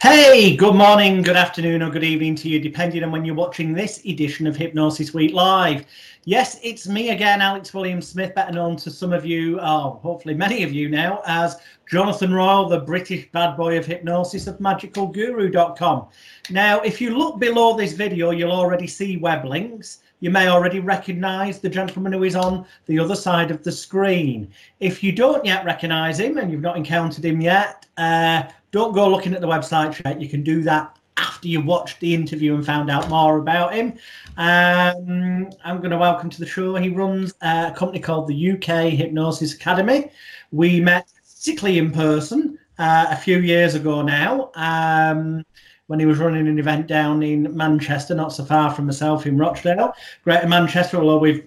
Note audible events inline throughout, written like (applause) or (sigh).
Hey, good morning, good afternoon, or good evening to you, depending on when you're watching this edition of Hypnosis Week Live. Yes, it's me again, Alex William Smith, better known to some of you, oh, hopefully many of you now, as Jonathan Royle, the British bad boy of hypnosis of magicalguru.com. Now, if you look below this video, you'll already see web links. You may already recognize the gentleman who is on the other side of the screen. If you don't yet recognize him and you've not encountered him yet, uh, don't go looking at the website yet. You can do that after you watched the interview and found out more about him. Um, I'm going to welcome to the show. He runs a company called the UK Hypnosis Academy. We met physically in person uh, a few years ago now um, when he was running an event down in Manchester, not so far from myself in Rochdale, Greater Manchester, although we've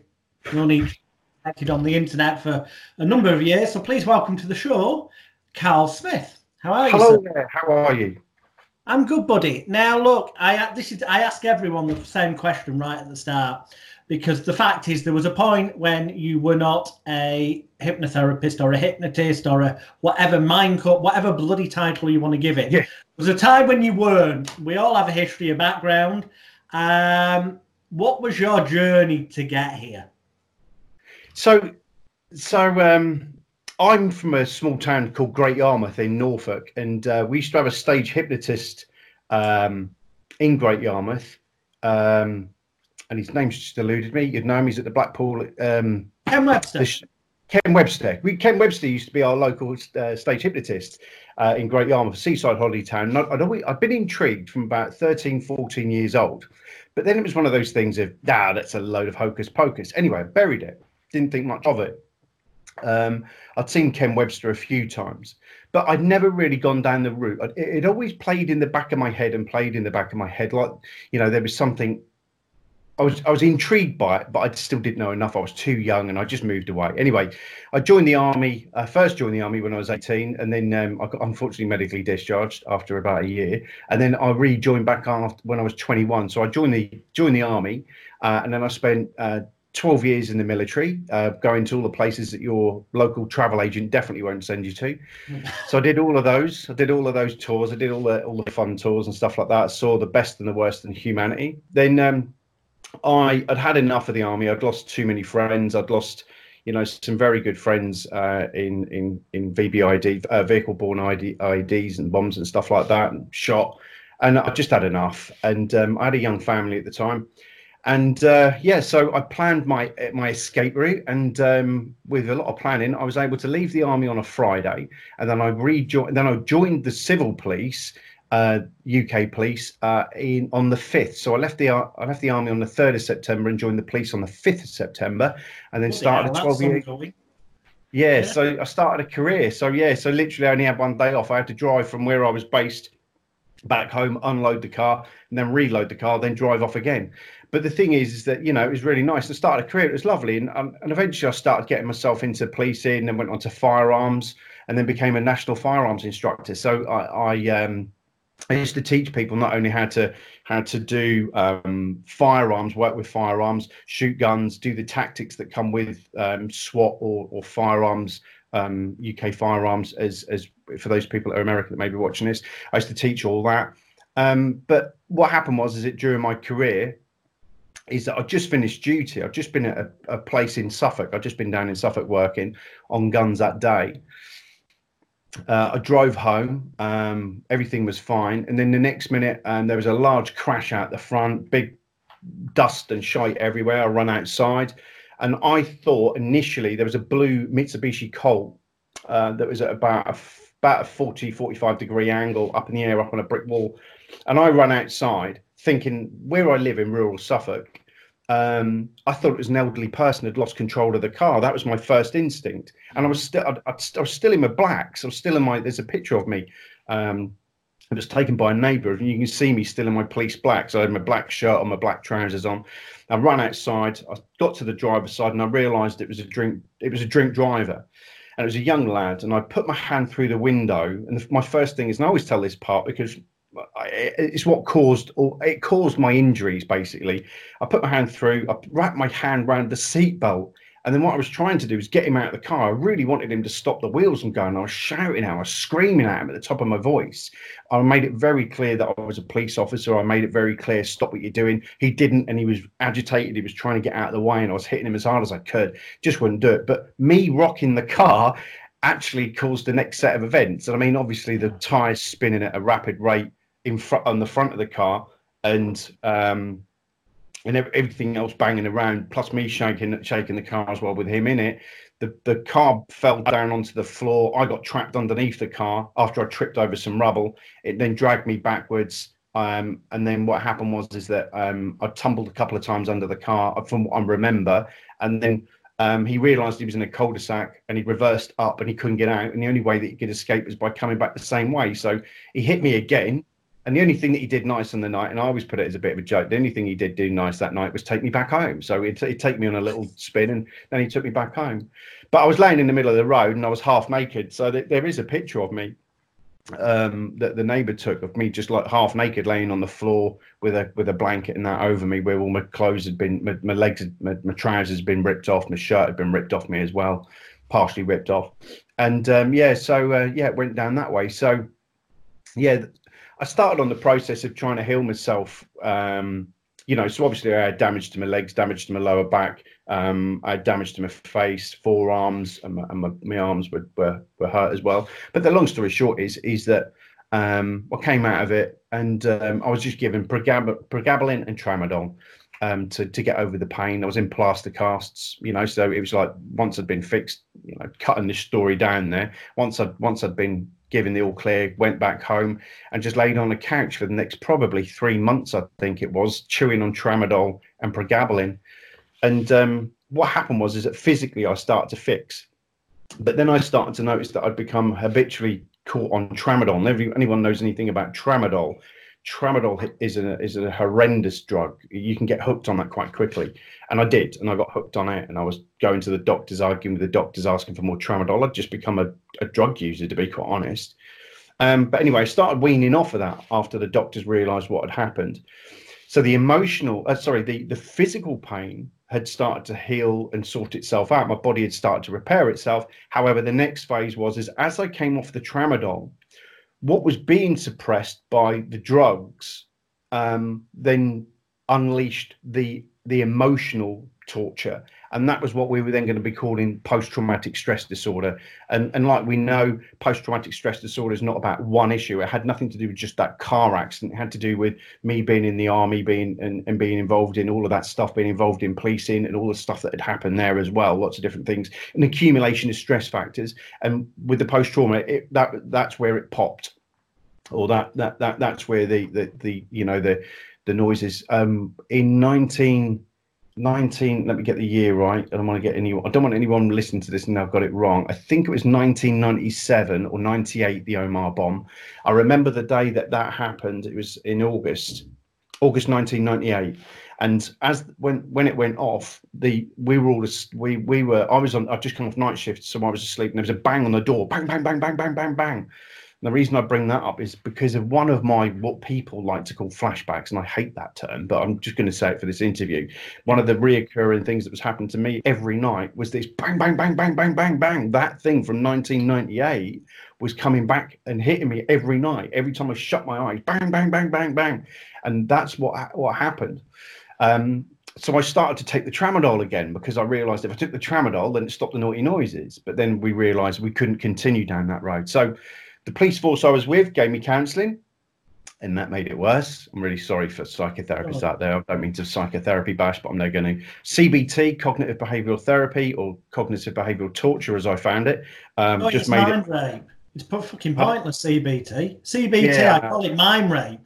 known each on the internet for a number of years. So please welcome to the show, Carl Smith. How are you? Hello sir? there. How are you? I'm good, buddy. Now, look, I this is I ask everyone the same question right at the start because the fact is there was a point when you were not a hypnotherapist or a hypnotist or a whatever mind cut, whatever bloody title you want to give it. Yeah. There was a time when you weren't. We all have a history, a background. Um, what was your journey to get here? So, so um, I'm from a small town called Great Yarmouth in Norfolk, and uh, we used to have a stage hypnotist um, in Great Yarmouth, um, and his name's just eluded me. You'd know him. He's at the Blackpool. Um, Ken Webster. Sh- Ken Webster. We, Ken Webster used to be our local uh, stage hypnotist uh, in Great Yarmouth, seaside holiday town. I'd, I'd, always, I'd been intrigued from about 13, 14 years old. But then it was one of those things of, ah, that's a load of hocus pocus. Anyway, I buried it. Didn't think much of it. Um, I'd seen Ken Webster a few times, but I'd never really gone down the route. It, it, always played in the back of my head and played in the back of my head, like you know, there was something. I was I was intrigued by it, but I still didn't know enough. I was too young, and I just moved away. Anyway, I joined the army. I uh, first joined the army when I was eighteen, and then um, I got unfortunately medically discharged after about a year, and then I rejoined back after when I was twenty one. So I joined the joined the army, uh, and then I spent. Uh, 12 years in the military, uh, going to all the places that your local travel agent definitely won't send you to. (laughs) so I did all of those. I did all of those tours. I did all the all the fun tours and stuff like that. I saw the best and the worst in humanity. Then um, I had had enough of the army. I'd lost too many friends. I'd lost, you know, some very good friends uh, in in in VBID, uh, vehicle borne ID, IDs and bombs and stuff like that, and shot. And I just had enough. And um, I had a young family at the time and uh, yeah, so I planned my my escape route, and um, with a lot of planning, I was able to leave the army on a Friday, and then I rejoined. Then I joined the civil police, uh, UK police, uh, in on the fifth. So I left the I left the army on the third of September and joined the police on the fifth of September, and then started a twelve year. Yeah, yeah, so I started a career. So yeah, so literally I only had one day off. I had to drive from where I was based back home, unload the car, and then reload the car, then drive off again but the thing is, is that you know it was really nice to start a career. It was lovely, and um, and eventually I started getting myself into policing, and went on to firearms, and then became a national firearms instructor. So I, I um, I used to teach people not only how to how to do um, firearms, work with firearms, shoot guns, do the tactics that come with um, SWAT or, or firearms, um, UK firearms. As as for those people that are American that may be watching this, I used to teach all that. Um, but what happened was, is it during my career, is that I've just finished duty. I've just been at a, a, place in Suffolk. I've just been down in Suffolk working on guns that day. Uh, I drove home. Um, everything was fine, and then the next minute, um, there was a large crash out the front. Big dust and shite everywhere. I run outside, and I thought initially there was a blue Mitsubishi Colt uh, that was at about a about a 40 45 degree angle up in the air up on a brick wall and i run outside thinking where I live in rural Suffolk, um, I thought it was an elderly person had lost control of the car. That was my first instinct, and I was still I, I was still in my blacks. I was still in my. There's a picture of me. Um, it was taken by a neighbour, and you can see me still in my police blacks. I had my black shirt on, my black trousers on. I ran outside. I got to the driver's side, and I realised it was a drink. It was a drink driver, and it was a young lad. And I put my hand through the window, and the, my first thing is, and I always tell this part because it's what caused or it caused my injuries basically i put my hand through i wrapped my hand around the seat belt And then what I was trying to do was get him out of the car. I really wanted him to stop the wheels from going. I was shouting I was screaming at him at the top of my voice. I made it very clear that I was a police officer. I made it very clear, stop what you're doing. He didn't, and he was agitated. He was trying to get out of the way, and I was hitting him as hard as I could. Just wouldn't do it. But me rocking the car actually caused the next set of events. And I mean, obviously, the tires spinning at a rapid rate in front on the front of the car, and um, and everything else banging around, plus me shaking shaking the car as well with him in it. The the car fell down onto the floor. I got trapped underneath the car after I tripped over some rubble. It then dragged me backwards. Um, and then what happened was is that um, I tumbled a couple of times under the car, from what I remember. And then um, he realised he was in a cul-de-sac and he reversed up and he couldn't get out. And the only way that he could escape was by coming back the same way. So he hit me again and the only thing that he did nice on the night, and I always put it as a bit of a joke, the only thing he did do nice that night was take me back home. So he'd, he'd take me on a little spin and then he took me back home. But I was laying in the middle of the road and I was half naked. So th- there is a picture of me um, that the neighbour took of me just like half naked laying on the floor with a with a blanket and that over me where all my clothes had been, my, my legs, had, my, my trousers had been ripped off, my shirt had been ripped off me as well, partially ripped off. And um, yeah, so uh, yeah, it went down that way. So yeah, I started on the process of trying to heal myself. Um, you know, so obviously I had damage to my legs, damage to my lower back, um, I had damage to my face, forearms, and my, and my, my arms were, were, were hurt as well. But the long story short is is that um, I came out of it and um, I was just given pregab- pregabalin and tramadol um, to to get over the pain. I was in plaster casts, you know, so it was like once I'd been fixed, you know, cutting this story down there. Once I'd once I'd been given the all clear, went back home and just laid on the couch for the next probably three months, I think it was, chewing on tramadol and pregabalin. And um, what happened was is that physically I started to fix, but then I started to notice that I'd become habitually caught on tramadol. If anyone knows anything about tramadol, tramadol is a is a horrendous drug. You can get hooked on that quite quickly, and I did, and I got hooked on it. And I was going to the doctors, arguing with the doctors, asking for more tramadol. I'd just become a, a drug user, to be quite honest. Um, but anyway, I started weaning off of that after the doctors realised what had happened. So the emotional, uh, sorry, the the physical pain had started to heal and sort itself out. My body had started to repair itself. However, the next phase was is as I came off the tramadol what was being suppressed by the drugs um, then unleashed the the emotional torture and that was what we were then going to be calling post-traumatic stress disorder. And and like we know post-traumatic stress disorder is not about one issue. It had nothing to do with just that car accident. It had to do with me being in the army being and, and being involved in all of that stuff being involved in policing and all the stuff that had happened there as well lots of different things. An accumulation of stress factors. And with the post-trauma that that's where it popped. Or that that that that's where the the, the you know the the noises. Um in 19 19 let me get the year right. I don't want to get anyone i don't want anyone listening to this and i've got it wrong. I think it was 1997 or 98 the Omagh bomb. I remember the day that that happened. It was in august august 1998 and as when when it went off the we were all we we were i was on i've just come off night shift so i was asleep and there was a bang on the door. Bang bang bang bang bang bang bang the reason I bring that up is because of one of my what people like to call flashbacks, and I hate that term, but I'm just going to say it for this interview. One of the reoccurring things that was happening to me every night was this bang, bang, bang, bang, bang, bang, bang. That thing from 1998 was coming back and hitting me every night. Every time I shut my eyes, bang, bang, bang, bang, bang, and that's what what happened. Um, so I started to take the tramadol again because I realised if I took the tramadol, then it stopped the naughty noises. But then we realised we couldn't continue down that road. So the police force I was with gave me counselling, and that made it worse. I'm really sorry for psychotherapists oh. out there. I don't mean to psychotherapy bash, but I'm now going to CBT, cognitive behavioural therapy, or cognitive behavioural torture, as I found it. Um, oh, just made mind it. Rape. It's fucking pointless. CBT, CBT. Yeah. I call it mind rape.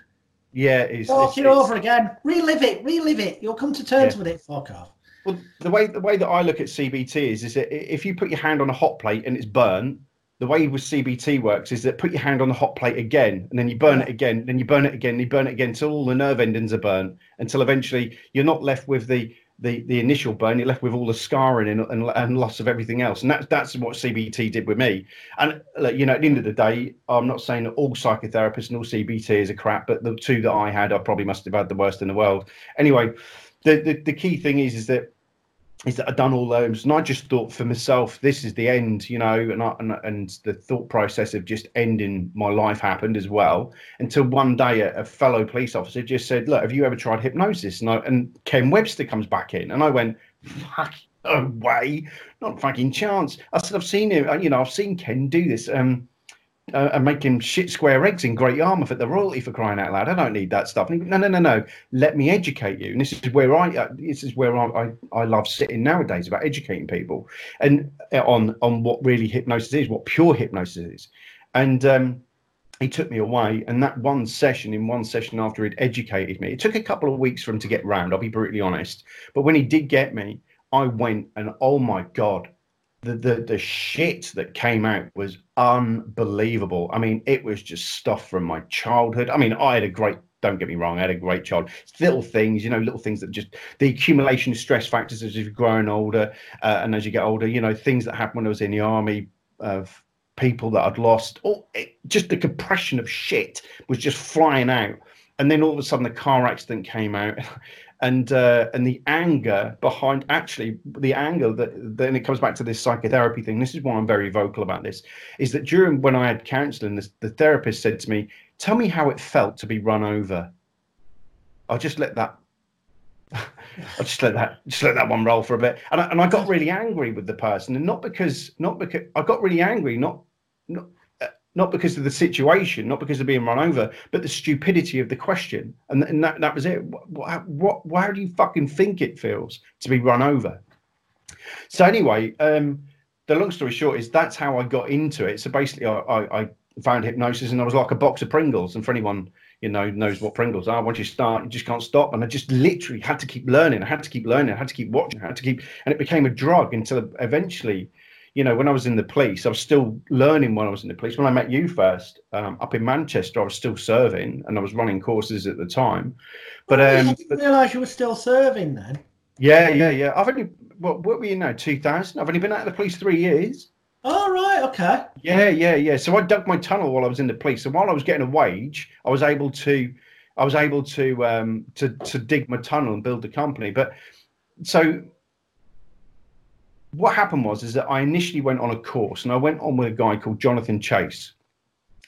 Yeah, it's it's, it over again. Relive it. Relive it. You'll come to terms yeah. with it. Fuck off. Well, the way the way that I look at CBT is is that if you put your hand on a hot plate and it's burnt, the way with CBT works is that put your hand on the hot plate again, and then you burn it again, then you burn it again, you burn it again until all the nerve endings are burnt, until eventually you're not left with the the, the initial burn, you're left with all the scarring and, and, and loss of everything else, and that's that's what CBT did with me. And you know, at the end of the day, I'm not saying that all psychotherapists and all CBT is a crap, but the two that I had, I probably must have had the worst in the world. Anyway, the the, the key thing is is that is that I'd done all those, and I just thought for myself, this is the end, you know, and I, and, and the thought process of just ending my life happened as well. Until one day, a, a fellow police officer just said, "Look, have you ever tried hypnosis?" And I, and Ken Webster comes back in, and I went, "Fuck, no way, not fucking chance." I said, "I've seen him, you know, I've seen Ken do this." Um, uh, and making shit square eggs in Great Yarmouth at the royalty for crying out loud. I don't need that stuff. no, no, no, no. Let me educate you. And this is where I uh, this is where I, I, I love sitting nowadays about educating people and uh, on on what really hypnosis is, what pure hypnosis is. And um, he took me away, and that one session, in one session after he'd educated me, it took a couple of weeks for him to get round. I'll be brutally honest. But when he did get me, I went and oh my god, the, the the shit that came out was unbelievable. I mean, it was just stuff from my childhood. I mean, I had a great don't get me wrong, I had a great child. little things, you know, little things that just the accumulation of stress factors as you're growing older uh, and as you get older, you know, things that happened when I was in the army of people that I'd lost, or it, just the compression of shit was just flying out. And then all of a sudden, the car accident came out, (laughs) and uh, and the anger behind actually the anger that then it comes back to this psychotherapy thing. This is why I'm very vocal about this. Is that during when I had counselling, the therapist said to me, "Tell me how it felt to be run over." I'll just let that. (laughs) I'll just let that just let that one roll for a bit, and I, and I got really angry with the person, and not because not because I got really angry, not not not because of the situation, not because of being run over, but the stupidity of the question. And, and that, that was it. What, what, why do you fucking think it feels to be run over? So anyway, um, the long story short is that's how I got into it. So basically, I, I, I, found hypnosis, and I was like a box of Pringles. And for anyone you know knows what Pringles are, once you start, you just can't stop. And I just literally had to keep learning. I had to keep learning. I had to keep watching. I had to keep, and it became a drug until eventually you know, when I was in the police, I was still learning when I was in the police. When I met you first um, up in Manchester, I was still serving and I was running courses at the time. But oh, um, I didn't realise you were still serving then. Yeah, yeah, yeah. I've only what what were you now? Two thousand. I've only been out of the police three years. Oh right, okay. Yeah, yeah, yeah. So I dug my tunnel while I was in the police, and while I was getting a wage, I was able to, I was able to um to to dig my tunnel and build the company. But so what happened was is that I initially went on a course and I went on with a guy called Jonathan Chase.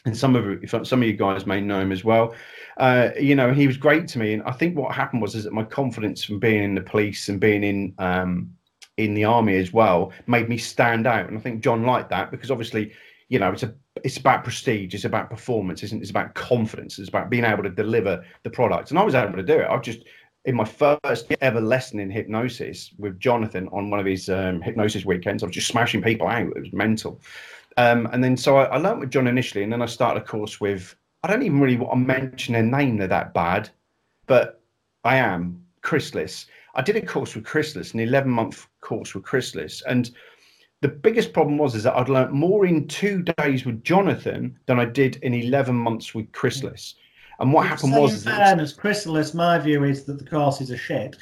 And some of some of you guys may know him as well. Uh, you know, he was great to me. And I think what happened was is that my confidence from being in the police and being in um, in the army as well made me stand out. And I think John liked that because obviously, you know, it's a it's about prestige, it's about performance, isn't? It's about confidence, it's about being able to deliver the product. And I was able to do it. I've just in my first ever lesson in hypnosis with Jonathan on one of his um, hypnosis weekends, I was just smashing people out. It was mental. Um, and then so I, I learned with John initially, and then I started a course with, I don't even really want to mention their name, they're that bad, but I am, Chrysalis. I did a course with Chrysalis, an 11 month course with Chrysalis. And the biggest problem was is that I'd learned more in two days with Jonathan than I did in 11 months with Chrysalis. Mm-hmm and what happened was, in fairness, Chrysalis, my view is that the courses are shit.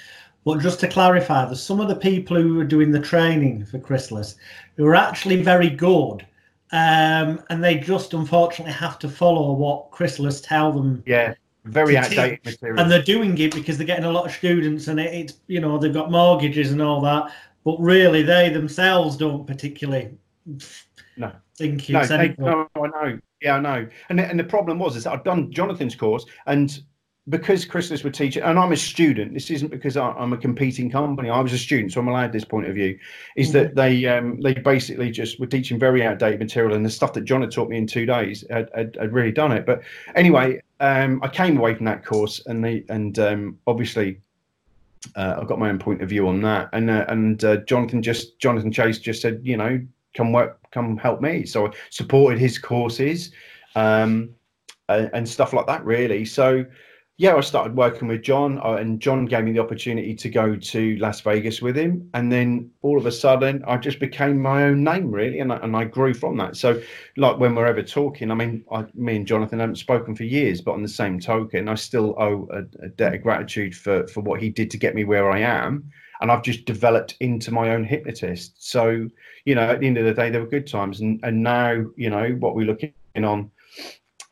But just to clarify, there's some of the people who were doing the training for Chrysalis who are actually very good, um, and they just unfortunately have to follow what Chrysalis tell them. Yeah, very outdated teach. material. And they're doing it because they're getting a lot of students, and it, it's you know they've got mortgages and all that. But really, they themselves don't particularly no. think it's no, they, no, I know. Yeah, I know. And and the problem was is that I'd done Jonathan's course, and because Chrysalis were teaching, and I'm a student. This isn't because I, am a competing company. I was a student, so I'm allowed this point of view. Is mm-hmm. that they um, they basically just were teaching very outdated material, and the stuff that John had taught me in two days, had, had, had really done it. But anyway, um, I came away from that course, and they and um, obviously uh, I've got my own point of view on that. And uh, and uh, Jonathan just Jonathan Chase just said, you know, come work, come help me. So I supported his courses um, and, and, stuff like that, really. So yeah, I started working with John, uh, and John gave me the opportunity to go to Las Vegas with him. And then all of a sudden, I just became my own name, really, and I, and I grew from that. So, like when we're ever talking, I mean, I, me and Jonathan haven't spoken for years, but on the same token, I still owe a, a debt of gratitude for for what he did to get me where I am and I've just developed into my own hypnotist. So, you know, at the end of the day, there were good times, and and now, you know, what we're looking on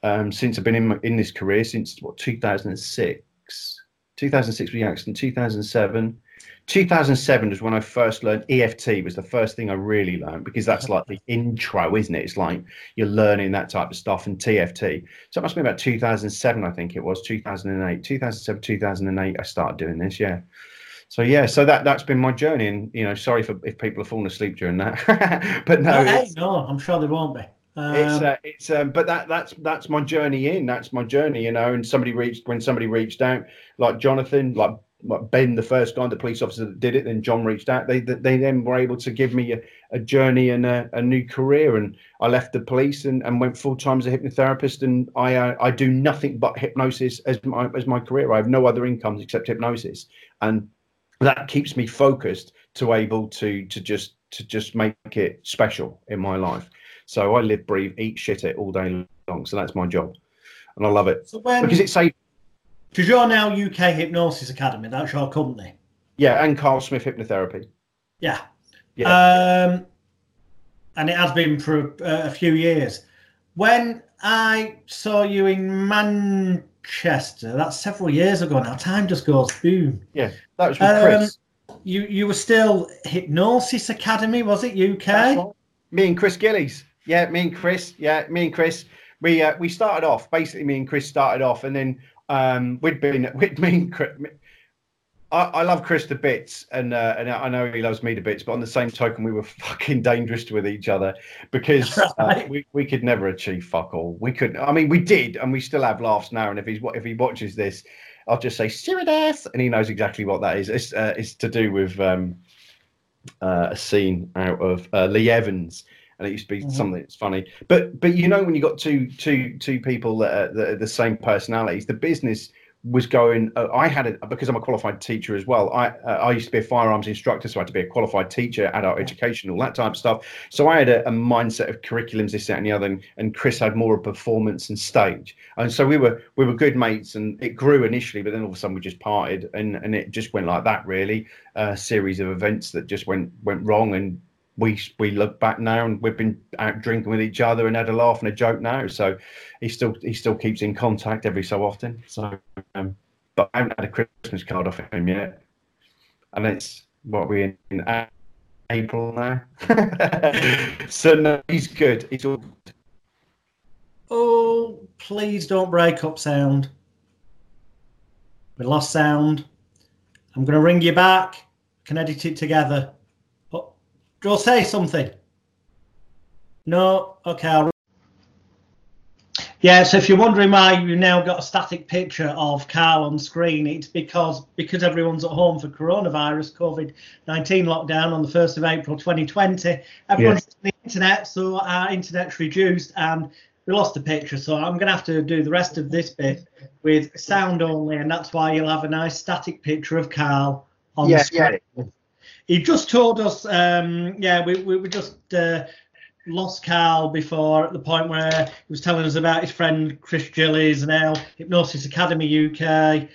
um, since I've been in in this career since what 2006, 2006 was the accident, 2007. 2007 was when I first learned EFT was the first thing I really learned because that's like the intro, isn't it? It's like you're learning that type of stuff and TFT. So it must be about 2007, I think it was 2008, 2007, 2008. I started doing this. Yeah. So yeah, so that that's been my journey, and you know, sorry for if people are falling asleep during that, (laughs) but no, hey, no, I'm sure they won't be. Um, it's uh, it's um, but that that's that's my journey in. That's my journey, you know. And somebody reached when somebody reached out, like Jonathan, like Ben, the first guy, the police officer that did it, then John reached out. They they then were able to give me a, a journey and a, a, new career. And I left the police and, and went full time as a hypnotherapist. And I uh, I do nothing but hypnosis as my as my career. I have no other incomes except hypnosis, and that keeps me focused to able to to just to just make it special in my life. So I live, breathe, eat, shit it all day long. So that's my job, and I love it so when, because it's safe. Because you're now UK Hypnosis Academy. That's your company. Yeah, and Carl Smith Hypnotherapy. Yeah. Yeah. Um, and it has been for a, a few years. When I saw you in Manchester, that's several years ago now. Time just goes boom. Yeah, that was with um, Chris. You you were still Hypnosis Academy, was it UK? Right. Me and Chris Gillies. Yeah, me and Chris. Yeah, me and Chris. We uh, we started off basically. Me and Chris started off, and then um, we'd been (laughs) we'd been. I, I love Chris to bits, and uh, and I know he loves me to bits. But on the same token, we were (laughs) fucking dangerous with each other because (laughs) uh, we we could never achieve fuck all. We couldn't. I mean, we did, and we still have laughs now. And if he's if he watches this, I'll just say stewardess, and he knows exactly what that is. It's uh, it's to do with um, uh, a scene out of uh, Lee Evans and it used to be mm-hmm. something that's funny. But but you know when you got two two two people that are, that are the same personalities, the business was going. Uh, I had it because I'm a qualified teacher as well. I uh, I used to be a firearms instructor, so I had to be a qualified teacher, adult education, all that type of stuff. So I had a, a mindset of curriculums, this, that, and the other. And, and Chris had more of performance and stage. And so we were we were good mates, and it grew initially, but then all of a sudden we just parted, and and it just went like that. Really, a series of events that just went went wrong, and we we look back now and we've been out drinking with each other and had a laugh and a joke now. So he still he still keeps in contact every so often. So, um, but I haven't had a Christmas card off him yet, and it's what we in, in April now. (laughs) so no, he's good. He's all. Good. Oh, please don't break up sound. We lost sound. I'm going to ring you back. Can edit it together. Go say something. No? Okay. I'll... Yeah, so if you're wondering why you've now got a static picture of Carl on screen, it's because because everyone's at home for coronavirus COVID-19 lockdown on the 1st of April 2020. Everyone's yes. on the internet, so our internet's reduced and we lost the picture. So I'm going to have to do the rest of this bit with sound only, and that's why you'll have a nice static picture of Carl on yeah, the screen. Yeah he just told us, um, yeah, we, we, we just uh, lost Carl before at the point where he was telling us about his friend Chris Gillies and how Hypnosis Academy UK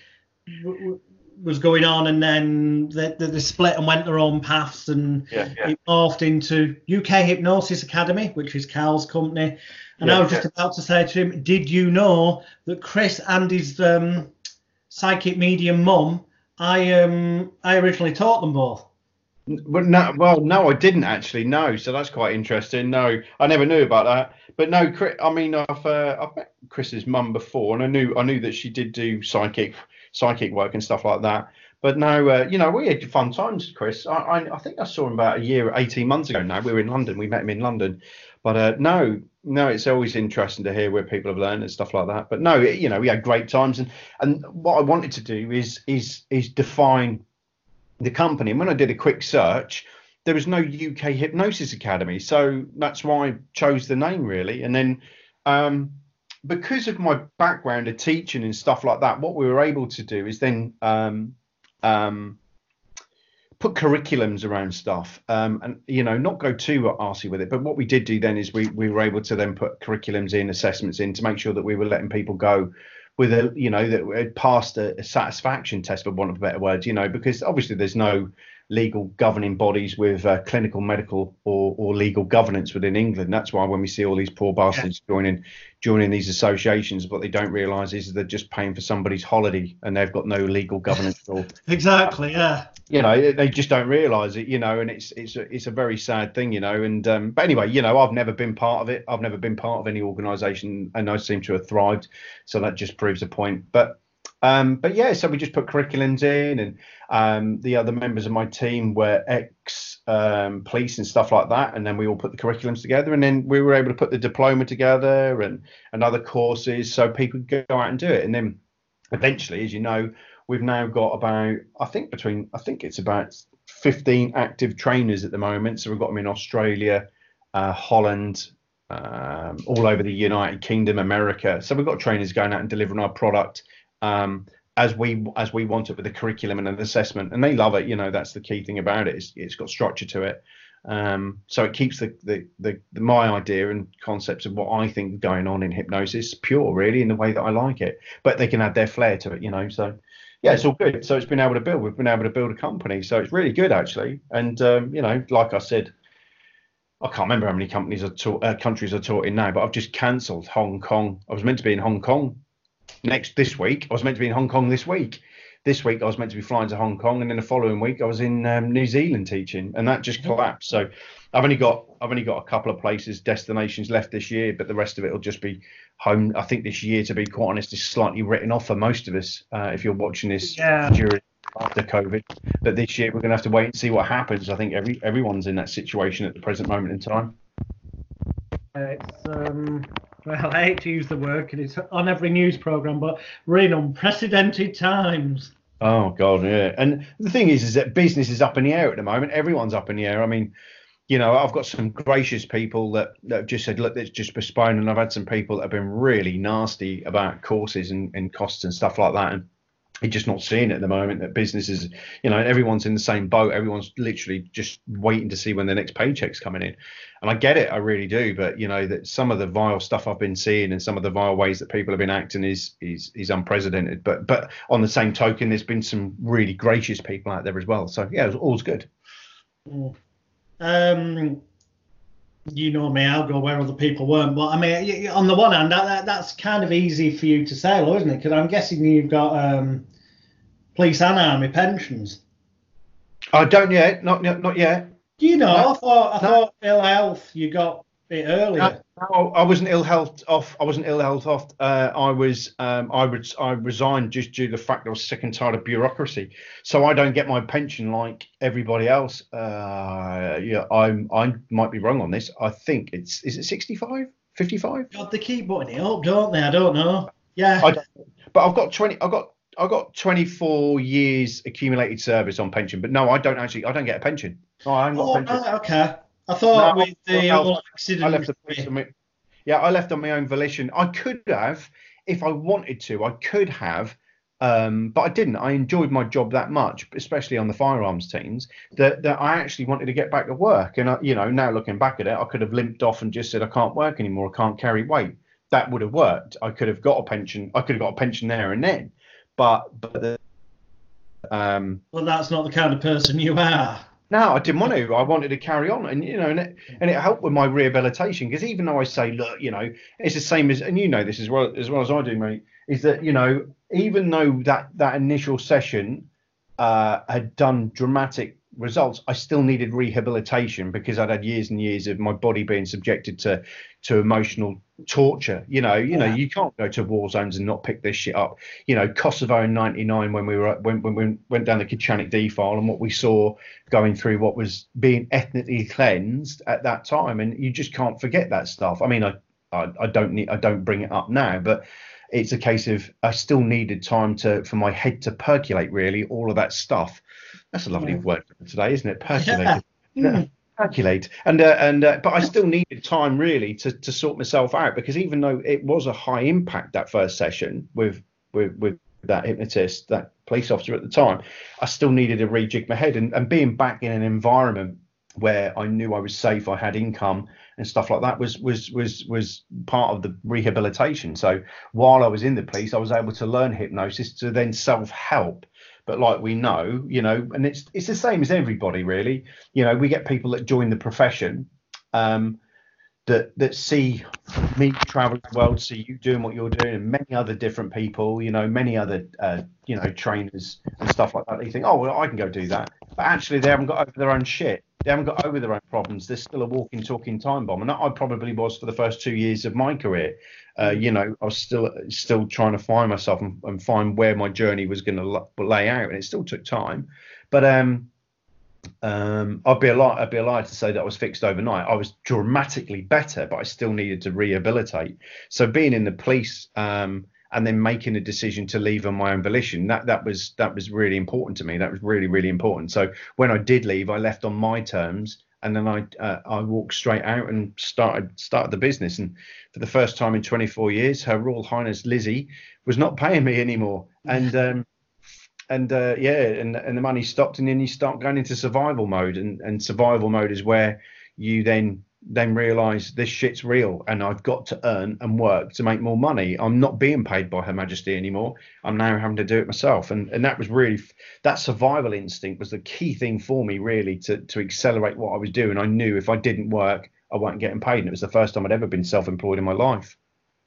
w- was going on, and then they, they, they, split and went their own paths, and yeah, yeah. it morphed into UK Hypnosis Academy, which is Carl's company. And yeah, I was just about to say to him, did you know that Chris and his um, psychic medium mum, I um, I originally taught them both. Well, no, well, no, I didn't actually. No, so that's quite interesting. No, I never knew about that. But no, Chris, I mean, I've uh, I've met Chris's mum before, and I knew I knew that she did do psychic psychic work and stuff like that. But no, uh, you know, we had fun times, Chris. I, I, I think I saw him about a year, eighteen months ago. Now we were in London. We met him in London. But uh, no, no, it's always interesting to hear where people have learned and stuff like that. But no, you know, we had great times, and and what I wanted to do is is is define the company. And when I did a quick search, there was no UK Hypnosis Academy. So that's why I chose the name really. And then um, because of my background of teaching and stuff like that, what we were able to do is then um, um, put curriculums around stuff um, and you know not go too arsy with it but what we did do then is we, we were able to then put curriculums in assessments in to make sure that we were letting people go with a you know that uh, passed a, a, satisfaction test for want of better words you know because obviously there's no legal governing bodies with uh, clinical, medical, or, or legal governance within England. That's why when we see all these poor bastards yeah. joining joining these associations, what they don't realise is they're just paying for somebody's holiday and they've got no legal governance or (laughs) exactly, yeah. You know, they just don't realise it, you know, and it's it's a, it's a very sad thing, you know. And um, but anyway, you know, I've never been part of it. I've never been part of any organisation, and I seem to have thrived. So that just proves a point. But um, but yeah, so we just put curriculums in, and um, the other members of my team were ex um, police and stuff like that, and then we all put the curriculums together, and then we were able to put the diploma together and and other courses, so people could go out and do it, and then eventually, as you know, we've now got about I think between I think it's about 15 active trainers at the moment, so we've got them in Australia, uh, Holland, um, all over the United Kingdom, America. So we've got trainers going out and delivering our product um, as we as we want it with the curriculum and an assessment, and they love it. You know, that's the key thing about it. It's, it's got structure to it. Um, so it keeps the, the, the, the, my idea and concepts of what I think going on in hypnosis pure, really, in the way that I like it. But they can add their flair to it, you know. So yeah, it's all good. So it's been able to build. We've been able to build a company. So it's really good actually. And um, you know, like I said, I can't remember how many companies are taught, uh, countries are taught in now, but I've just cancelled Hong Kong. I was meant to be in Hong Kong next this week. I was meant to be in Hong Kong this week. This week I was meant to be flying to Hong Kong, and then the following week I was in um, New Zealand teaching, and that just collapsed. So I've only got I've only got a couple of places destinations left this year, but the rest of it will just be home. I think this year, to be quite honest, is slightly written off for most of us. Uh, if you're watching this yeah. during after COVID, but this year we're going to have to wait and see what happens. I think every everyone's in that situation at the present moment in time. It's um, well, I hate to use the word because it's on every news program, but we're in unprecedented times. Oh God, yeah. And the thing is, is that business is up in the air at the moment. Everyone's up in the air. I mean, you know, I've got some gracious people that, that have just said, look, let's just postpone. And I've had some people that have been really nasty about courses and, and costs and stuff like that. And you're just not seeing it at the moment that businesses, you know, everyone's in the same boat. Everyone's literally just waiting to see when the next paycheck's coming in. And I get it, I really do. But you know that some of the vile stuff I've been seeing and some of the vile ways that people have been acting is is is unprecedented. But but on the same token, there's been some really gracious people out there as well. So yeah, it was, all's good. Mm. Um, you know me, I'll go where other people weren't. But I mean, on the one hand, that, that that's kind of easy for you to say, though, isn't it? Because I'm guessing you've got um, police and army pensions. I don't yet, not not yet. Do you know? No, I thought I no. thought ill health you got it earlier. No, I wasn't ill health off. I wasn't ill health off. Uh, I was. Um, I would. I resigned just due to the fact I was sick and tired of bureaucracy. So I don't get my pension like everybody else. Uh, yeah, I'm. I might be wrong on this. I think it's. Is it 65? 55? God, they keep putting it up, don't they? I don't know. Yeah. I don't, but I've got 20. I've got. I've got 24 years accumulated service on pension, but no, I don't actually. I don't get a pension. Oh, I haven't got oh, a pension. okay. I thought no, with the whole accident. I left the yeah, I left on my own volition. I could have, if I wanted to, I could have, um, but I didn't. I enjoyed my job that much, especially on the firearms teams, that, that I actually wanted to get back to work. And I, you know, now looking back at it, I could have limped off and just said I can't work anymore. I can't carry weight. That would have worked. I could have got a pension. I could have got a pension there and then. But but the, um, well, that's not the kind of person you are. No, I didn't want to. I wanted to carry on, and you know, and it, and it helped with my rehabilitation because even though I say, look, you know, it's the same as, and you know this as well as well as I do, mate, is that you know, even though that that initial session uh, had done dramatic results, I still needed rehabilitation because I'd had years and years of my body being subjected to to emotional torture. You know, you yeah. know, you can't go to war zones and not pick this shit up. You know, Kosovo in '99 when we were when, when we went down the Kacanik defile and what we saw going through what was being ethnically cleansed at that time, and you just can't forget that stuff. I mean, I I, I don't need I don't bring it up now, but it's a case of I still needed time to for my head to percolate really all of that stuff that's a lovely yeah. word today, isn't it? Percolate. Yeah. Percolate. And uh, and uh, but I still needed time really to to sort myself out because even though it was a high impact that first session with with with that hypnotist, that police officer at the time, I still needed to rejig my head and, and being back in an environment where I knew I was safe, I had income and stuff like that was was was was part of the rehabilitation. So while I was in the police, I was able to learn hypnosis to then self help but like we know, you know, and it's it's the same as everybody really. You know, we get people that join the profession. Um, that that see me traveling the world, see you doing what you're doing, and many other different people, you know, many other uh, you know trainers and stuff like that. They think, oh well, I can go do that, but actually they haven't got over their own shit. They haven't got over their own problems. They're still a walking, talking time bomb, and I probably was for the first two years of my career. Uh, you know, I was still still trying to find myself and, and find where my journey was going to lay out, and it still took time. But um, um, I'd be a lie. I'd be a lie to say that I was fixed overnight. I was dramatically better, but I still needed to rehabilitate. So being in the police um, and then making a decision to leave on my own volition that that was that was really important to me. That was really really important. So when I did leave, I left on my terms, and then I uh, I walked straight out and started started the business. And for the first time in 24 years, Her Royal Highness Lizzie was not paying me anymore, (laughs) and um, and uh, yeah, and and the money stopped, and then you start going into survival mode, and and survival mode is where you then then realize this shit's real and I've got to earn and work to make more money. I'm not being paid by Her Majesty anymore. I'm now having to do it myself. And and that was really that survival instinct was the key thing for me really to to accelerate what I was doing. I knew if I didn't work, I wasn't getting paid. And it was the first time I'd ever been self-employed in my life.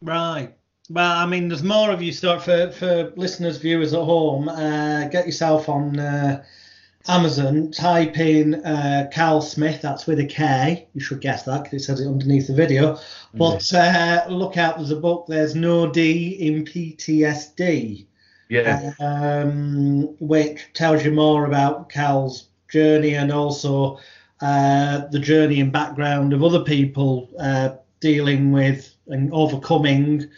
Right. Well, I mean, there's more of you start for for listeners, viewers at home. Uh, get yourself on uh, Amazon. Type in uh, Carl Smith. That's with a K. You should guess that because it says it underneath the video. But uh, look out. There's a book. There's no D in PTSD. Yeah. Um, which tells you more about Cal's journey and also uh, the journey and background of other people uh, dealing with and overcoming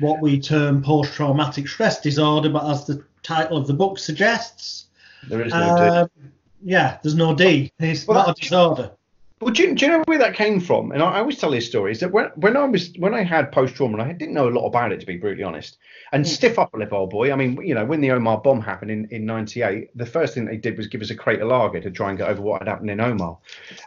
what we term post traumatic stress disorder, but as the title of the book suggests, there is no uh, D. Yeah, there's no D. It's well, not a disorder. Well, do you, do you, know where that came from? And I, I always tell this story is that when, when I was when I had post trauma, I didn't know a lot about it to be brutally honest. And mm. stiff upper lip, old boy. I mean, you know, when the Omagh bomb happened in in '98, the first thing they did was give us a crate of lager to try and get over what had happened in Omagh.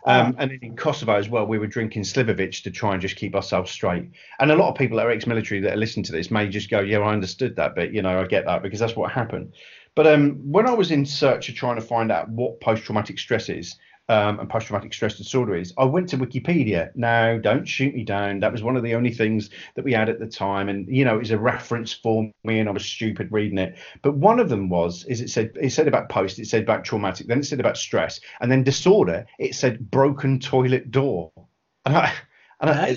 Um, And in Kosovo as well, we were drinking Slivovich to try and just keep ourselves straight. And a lot of people that are ex-military that are listening to this may just go, "Yeah, I understood that, but you know, I get that because that's what happened." But um, when I was in search of trying to find out what post-traumatic stress is um, and post-traumatic stress disorder is, I went to Wikipedia. Now, don't shoot me down. That was one of the only things that we had at the time, and you know, it was a reference for me, and I was stupid reading it. But one of them was, is it said it said about post, it said about traumatic, then it said about stress, and then disorder, it said broken toilet door, and I, and I,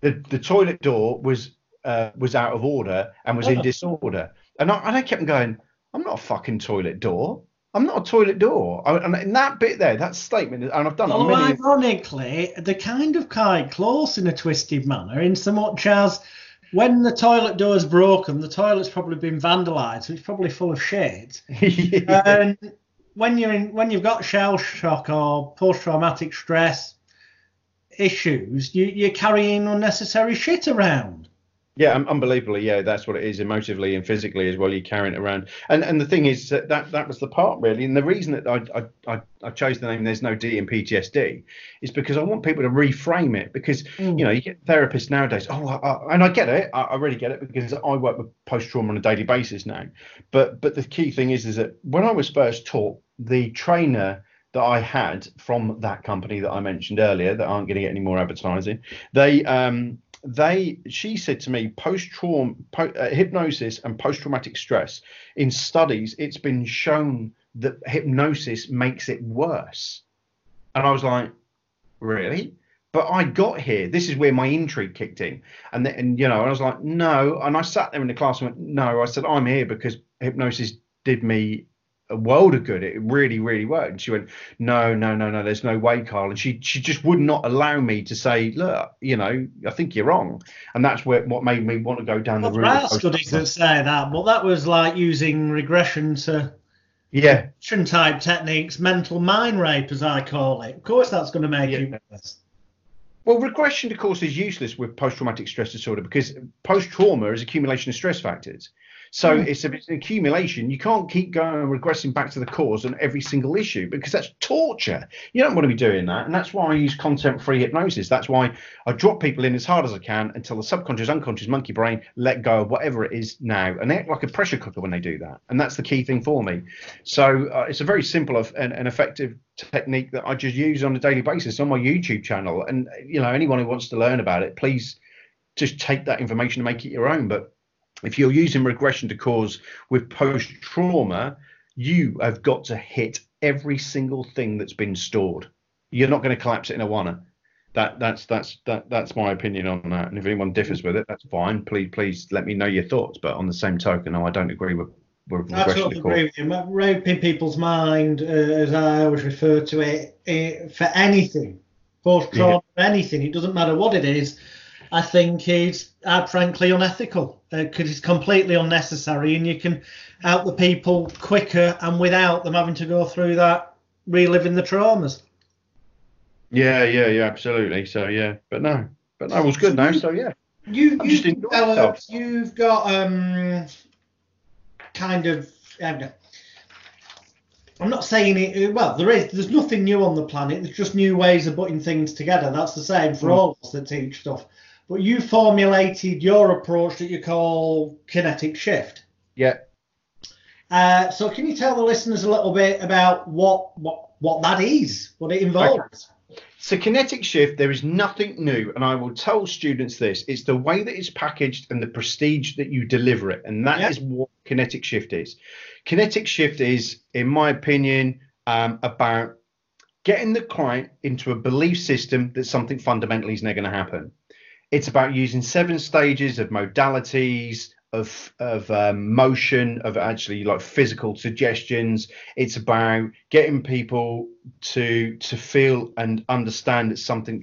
the the toilet door was uh, was out of order and was in oh. disorder, and I, and I kept going, I'm not a fucking toilet door. I'm not a toilet door. I, and in that bit there, that statement, and I've done. Oh, ironically, they're kind of quite close in a twisted manner, in so much as when the toilet door is broken, the toilet's probably been vandalised, so it's probably full of shit. (laughs) yeah. And when you're in, when you've got shell shock or post-traumatic stress issues, you, you're carrying unnecessary shit around. Yeah, unbelievably. Yeah, that's what it is, emotively and physically as well. You're carrying it around, and and the thing is that that, that was the part really, and the reason that I, I I chose the name "There's No D in PTSD" is because I want people to reframe it because mm. you know you get therapists nowadays. Oh, I, I, and I get it. I, I really get it because I work with post trauma on a daily basis now. But but the key thing is is that when I was first taught, the trainer that I had from that company that I mentioned earlier that aren't going to get any more advertising, they um they she said to me post trauma po, uh, hypnosis and post traumatic stress. In studies it's been shown that hypnosis makes it worse. And i was like really? But i got here. This is where my intrigue kicked in. And then and, you know i was like no. And i sat there in the class and went no. I said i'm here because hypnosis did me a world of good. It really, really worked. And she went, no, no, no, no, there's no way, Carl. And she she just would not allow me to say, look, you know, I think you're wrong. And that's where what made me want to go down well, the route. That's good to say that, but that was like using regression to yeah type techniques, mental mind rape, as I call it. Of course, that's going to make yeah. you worse. Well, regression, of course, is useless with post-traumatic stress disorder because post-trauma is accumulation of stress factors. So mm. it's, a, it's an accumulation. You can't keep going and regressing back to the cause on every single issue because that's torture. You don't want to be doing that. And that's why I use content free hypnosis. That's why I drop people in as hard as I can until the subconscious, unconscious monkey brain let go of whatever it is now. And they act like a pressure cooker when they do that. And that's the key thing for me. So uh, it's a very simple and, and effective technique that I just use on a daily basis on my YouTube channel. And, you know, anyone who wants to learn about it, please just take that information and make it your own. But if you're using regression to cause with post trauma, you have got to hit every single thing that's been stored. You're not going to collapse it in a one. That that's that's that that's my opinion on that. And if anyone differs with it, that's fine. Please please let me know your thoughts. But on the same token, no, I don't agree with. with I totally agree with you. Raping people's mind, uh, as I always refer to it, uh, for anything, post trauma, yeah. anything. It doesn't matter what it is I think is uh, frankly unethical because uh, it's completely unnecessary and you can help the people quicker and without them having to go through that reliving the traumas. Yeah, yeah, yeah, absolutely. So yeah, but no, but no, it was good now. So yeah, you I'm you developed, you've got um kind of. I'm not saying it. Well, there is. There's nothing new on the planet. There's just new ways of putting things together. That's the same for mm. all of us that teach stuff but you formulated your approach that you call kinetic shift. Yeah. Uh, so can you tell the listeners a little bit about what what what that is, what it involves? Okay. So kinetic shift, there is nothing new, and I will tell students this: it's the way that it's packaged and the prestige that you deliver it, and that yep. is what kinetic shift is. Kinetic shift is, in my opinion, um, about getting the client into a belief system that something fundamentally is never going to happen. It's about using seven stages of modalities, of of um, motion, of actually like physical suggestions. It's about getting people to to feel and understand that something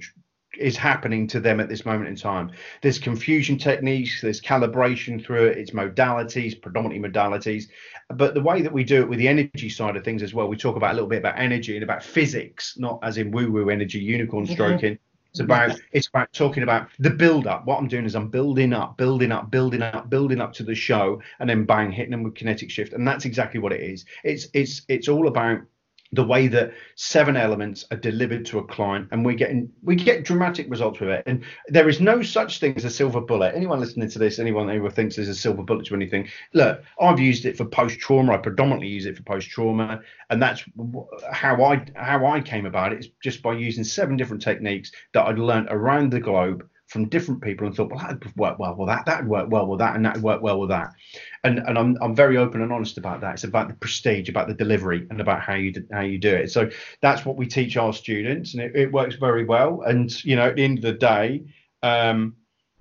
is happening to them at this moment in time. There's confusion techniques, there's calibration through it, it's modalities, predominantly modalities. But the way that we do it with the energy side of things as well, we talk about a little bit about energy and about physics, not as in woo-woo energy, unicorn stroking. Mm-hmm it's about it's about talking about the build up. What I'm doing is I'm building up, building up, building up, building up to the show, and then bang, hitting them with kinetic shift. And that's exactly what it is. It's it's it's all about the way that seven elements are delivered to a client and we're getting we get dramatic results with it. And there is no such thing as a silver bullet. Anyone listening to this anyone who thinks there's a silver bullet to anything look i've used it for post trauma i predominantly use it for post trauma and that's how i how i came about it is just by using seven different techniques that i'd learned around the globe from different people and thought, well, that'd work well with that, that'd work well with that, and that'd work well with that. And and I'm I'm very open and honest about that. It's about the prestige, about the delivery, and about how you how you do it. So that's what we teach our students, and it, it works very well. And you know, at the end of the day, um,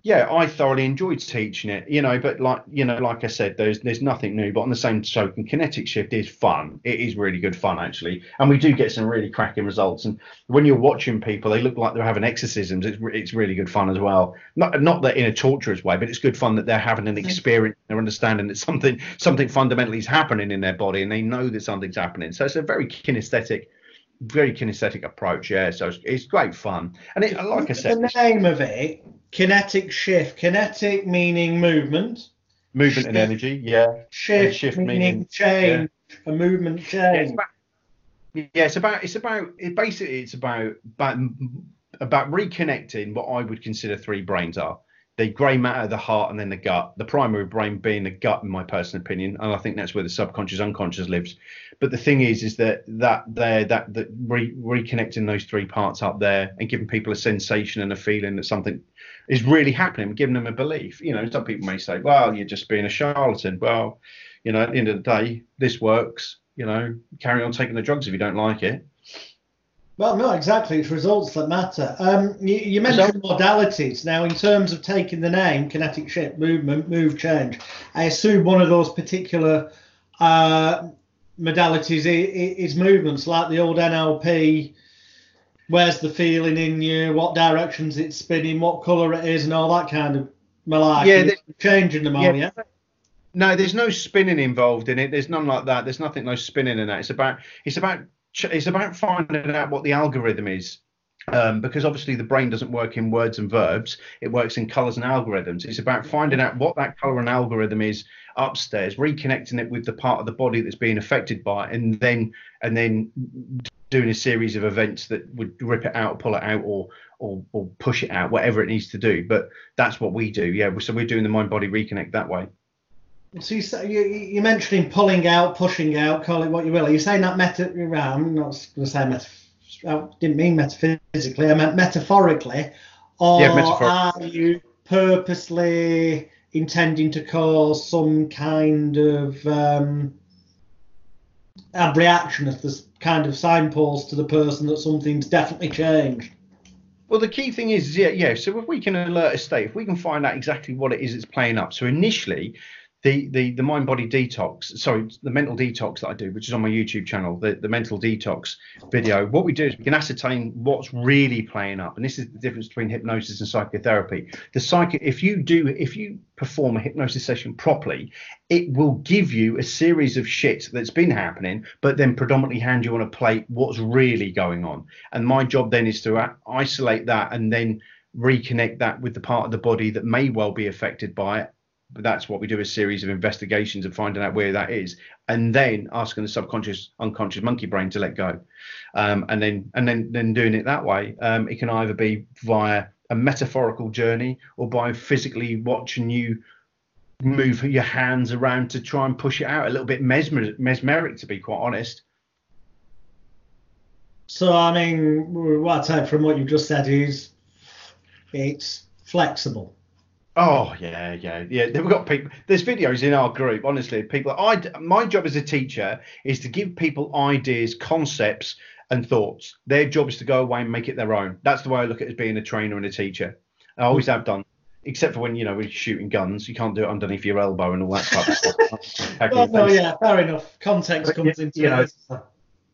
yeah, I thoroughly enjoyed teaching it, you know, but like, you know, like I said, there's there's nothing new, but on the same token, kinetic shift is fun. It is really good fun actually. And we do get some really cracking results. And when you're watching people, they look like they're having exorcisms. It's it's really good fun as well. Not not that in a torturous way, but it's good fun that they're having an experience, they're understanding that something something fundamentally is happening in their body and they know that something's happening. So it's a very kinesthetic very kinesthetic approach. Yeah, so it's, it's great fun, and it, like I said, the name of it, kinetic shift. Kinetic meaning movement. Movement shift. and energy. Yeah. Shift, shift meaning, meaning change. Yeah. A movement change. Yeah it's, about, yeah, it's about. It's about. It basically it's about about about reconnecting what I would consider three brains are the grey matter, the heart, and then the gut. The primary brain being the gut, in my personal opinion, and I think that's where the subconscious, unconscious lives. But the thing is, is that that there, that that re- reconnecting those three parts up there and giving people a sensation and a feeling that something is really happening, giving them a belief. You know, some people may say, "Well, you're just being a charlatan." Well, you know, at the end of the day, this works. You know, carry on taking the drugs if you don't like it. Well, no, exactly. It's results that matter. Um, you, you, mentioned modalities. Now, in terms of taking the name kinetic shift, movement, move, change, I assume one of those particular uh, modalities is, movements, like the old NLP. Where's the feeling in you? What directions it's spinning? What colour it is, and all that kind of malarkey. Yeah, changing them all. Yeah. No, there's no spinning involved in it. There's none like that. There's nothing no spinning in that. It's about it's about it's about finding out what the algorithm is Um, because obviously the brain doesn't work in words and verbs it works in colors and algorithms it's about finding out what that color and algorithm is upstairs reconnecting it with the part of the body that's being affected by it and then and then doing a series of events that would rip it out pull it out or or, or push it out whatever it needs to do but that's what we do yeah so we're doing the mind body reconnect that way so you, say, you you're mentioning pulling out, pushing out, call it what you will. Are you saying that meta? I'm not going to say meta. I didn't mean metaphysically. I meant metaphorically. Or Yeah, metaphor- are you purposely intending to cause some kind of um, a reaction as this kind of signpost to the person that something's definitely changed? Well, the key thing is, yeah, yeah. So if we can alert a state, if we can find out exactly what it is that's playing up. So initially, the the the mind body detox, sorry, the mental detox that I do, which is on my YouTube channel, the the mental detox video. What we do is we can ascertain what's really playing up, and this is the difference between hypnosis and psychotherapy. The psych, if you do, if you perform a hypnosis session properly, it will give you a series of shit that's been happening, but then predominantly hand you on a plate what's really going on. And my job then is to isolate that and then reconnect that with the part of the body that may well be affected by it. But that's what we do a series of investigations and finding out where that is, and then asking the subconscious, unconscious monkey brain to let go, um, and then and then then doing it that way. Um, it can either be via a metaphorical journey or by physically watching you move your hands around to try and push it out a little bit mesmer- mesmeric to be quite honest So I mean, what I take from what you've just said is it's flexible. Oh yeah yeah. Yeah we've got people there's videos in our group honestly people i my job as a teacher is to give people ideas concepts and thoughts. Their job is to go away and make it their own. That's the way i look at it as being a trainer and a teacher. I hmm. always have done except for when you know we're shooting guns you can't do it underneath your elbow and all that type of stuff. (laughs) Oh, no, yeah, fair enough. Context But, comes you- into you know, it.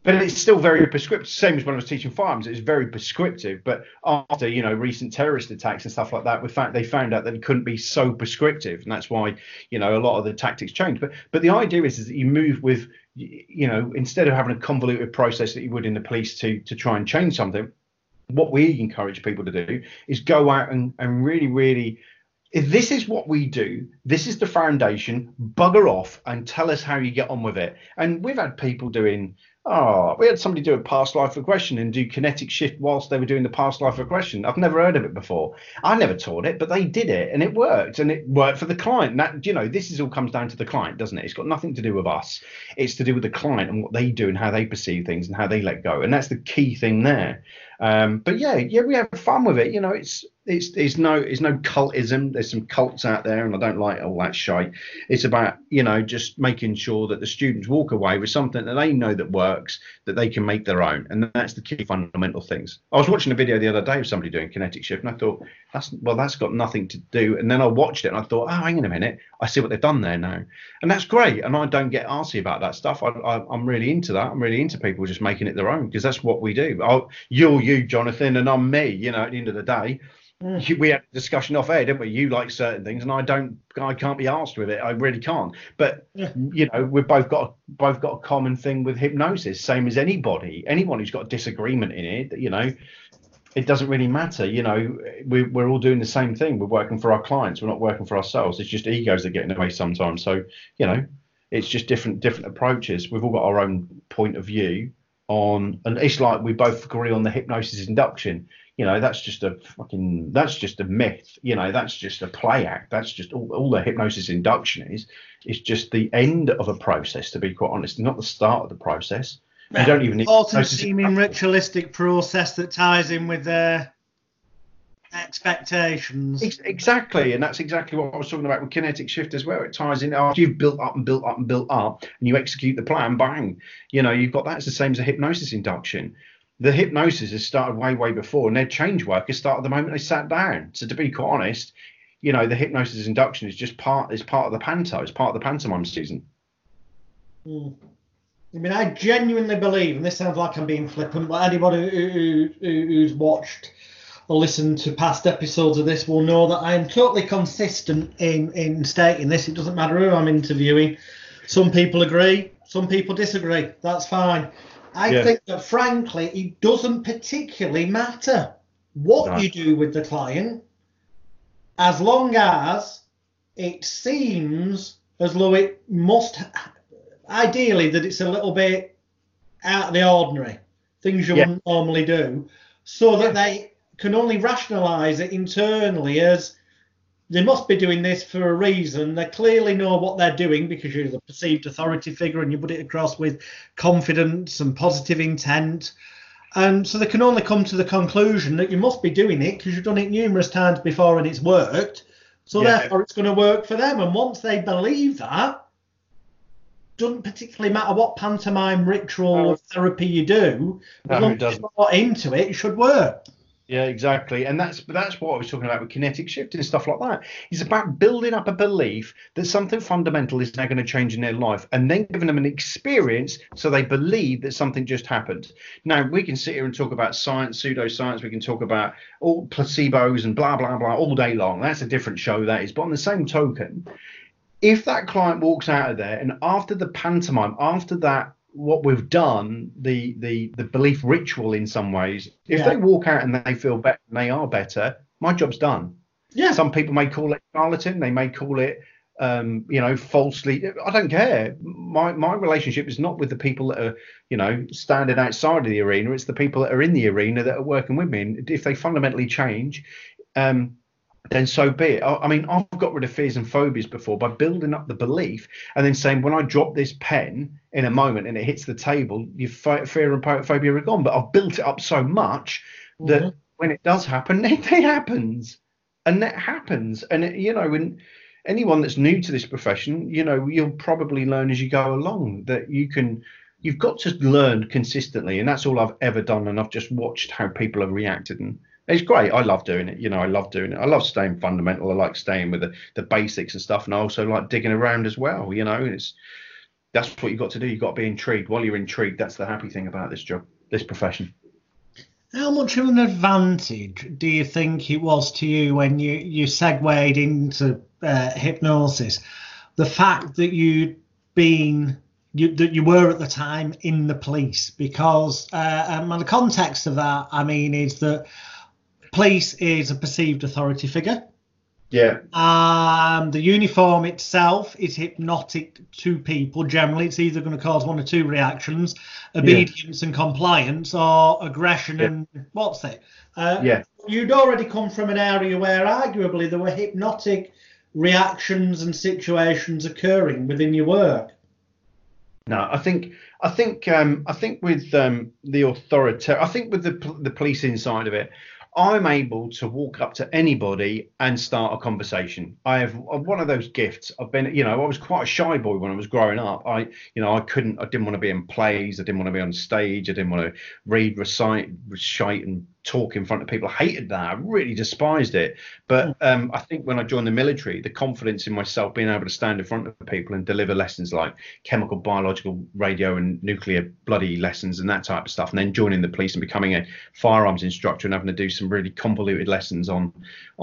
But it's still very prescriptive. Same as when I was teaching firearms, it's very prescriptive. But after you know recent terrorist attacks and stuff like that, we found they found out that it couldn't be so prescriptive, and that's why you know a lot of the tactics changed. But but the idea is, is that you move with you know instead of having a convoluted process that you would in the police to to try and change something, what we encourage people to do is go out and and really really if this is what we do, this is the foundation, bugger off and tell us how you get on with it. And we've had people doing, oh, we had somebody do a past life regression and do kinetic shift whilst they were doing the past life regression. I've never heard of it before. I never taught it, but they did it and it worked and it worked for the client. That, you know, this is all comes down to the client, doesn't it? It's got nothing to do with us. It's to do with the client and what they do and how they perceive things and how they let go. And that's the key thing there. Um, but yeah, yeah, we have fun with it. You know, it's it's it's no it's no cultism. There's some cults out there, and I don't like all that shite. It's about you know just making sure that the students walk away with something that they know that works, that they can make their own, and that's the key fundamental things. I was watching a video the other day of somebody doing kinetic shift, and I thought that's well, that's got nothing to do. And then I watched it, and I thought, oh, hang on a minute, I see what they've done there now, and that's great. And I don't get arsy about that stuff. I, I, I'm really into that. I'm really into people just making it their own because that's what we do. i you're you, Jonathan, and I'm me. You know, at the end of the day, Mm. we had a discussion off air, didn't we? You like certain things, and I don't. I can't be asked with it. I really can't. But Yeah. you know, we've both got both got a common thing with hypnosis. Same as anybody. Anyone who's got a disagreement in it, you know, it doesn't really matter. You know, we, we're all doing the same thing. We're working for our clients. We're not working for ourselves. It's just egos that get in the way sometimes. So you know, it's just different different approaches. We've all got our own point of view on, and it's like we both agree on the hypnosis induction. You know, that's just a fucking that's just a myth. You know, that's just a play act. That's just all, all the hypnosis induction is. It's just the end of a process. To be quite honest, not the start of the process. You don't even need Autumn hypnosis seeming ritualistic process that ties in with their expectations. Ex- Exactly, and that's exactly what I was talking about with kinetic shift as well. It ties in after you've built up and built up and built up, and you execute the plan. Bang, you know you've got that. It's the same as a hypnosis induction. The hypnosis has started way, way before, and their change work has started the moment they sat down. So to be quite honest, you know the hypnosis induction is just part is part of the panto. It's part of the pantomime season. Hmm. I mean, I genuinely believe, and this sounds like I'm being flippant, but anybody who, who, who- who's watched or listen to past episodes of this will know that I am totally consistent in, in stating this. It doesn't matter who I'm interviewing. Some people agree, some people disagree. That's fine. I Yeah. think that frankly, it doesn't particularly matter what No. you do with the client, as long as it seems as though it must, ideally, that it's a little bit out of the ordinary, things you Yeah. wouldn't normally do, so that they can only rationalise it internally as they must be doing this for a reason. They clearly know what they're doing because you're the perceived authority figure and you put it across with confidence and positive intent. And so they can only come to the conclusion that you must be doing it because you've done it numerous times before and it's worked. So Yeah. therefore it's going to work for them. And once they believe that, doesn't particularly matter what pantomime ritual No. or therapy you do, No, as long as you're into it, it should work. Yeah, exactly. And that's that's what I was talking about with kinetic shift and stuff like that. It's about building up a belief that something fundamental is now going to change in their life and then giving them an experience so they believe that something just happened. Now, we can sit here and talk about science, pseudoscience, we can talk about all placebos and blah, blah, blah all day long. That's a different show, that is. But on the same token, if that client walks out of there and after the pantomime, after that, what we've done, the the the belief ritual in some ways, if Yeah. they walk out and they feel better and they are better, my job's done. Yeah. Some people may call it charlatan, they may call it um, you know, falsely. I don't care. My my relationship is not with the people that are, you know, standing outside of the arena. It's the people that are in the arena that are working with me. And if they fundamentally change, um, then so be it. I, I mean, I've got rid of fears and phobias before by building up the belief and then saying, when I drop this pen in a moment and it hits the table, your pho- fear and phobia are gone. But I've built it up so much that Mhm. when it does happen, (laughs) it, happens. And that happens. And, it, you know, when anyone that's new to this profession, you know, you'll probably learn as you go along that you can. You've got to learn consistently, and that's all I've ever done. And I've just watched how people have reacted, and it's great. I love doing it. You know, I love doing it. I love staying fundamental. I like staying with the, the basics and stuff, and I also like digging around as well. You know, and it's that's what you've got to do. You've got to be intrigued. While you're intrigued, that's the happy thing about this job, this profession. How much of an advantage do you think it was to you when you, you segued into uh, hypnosis? The fact that you'd been, you, that you were at the time in the police, because, uh, um, and the context of that, I mean, is that police is a perceived authority figure. Yeah, Um, the uniform itself is hypnotic to people. Generally, it's either going to cause one or two reactions: obedience and compliance, or aggression Yeah. and what's it? Uh, yeah, You'd already come from an area where, arguably, there were hypnotic reactions and situations occurring within your work. No, I think I think um, I think with um, the authority, I think with the the policing side of it, I'm able to walk up to anybody and start a conversation. I have I'm one of those gifts. I've been, you know, I was quite a shy boy when I was growing up. I, you know, I couldn't, I didn't want to be in plays. I didn't want to be on stage. I didn't want to read, recite, recite, and talk in front of people. I hated that. I really despised it. But um, I think when I joined the military, the confidence in myself, being able to stand in front of people and deliver lessons like chemical, biological, radio, and nuclear bloody lessons and that type of stuff, and then joining the police and becoming a firearms instructor and having to do some really convoluted lessons on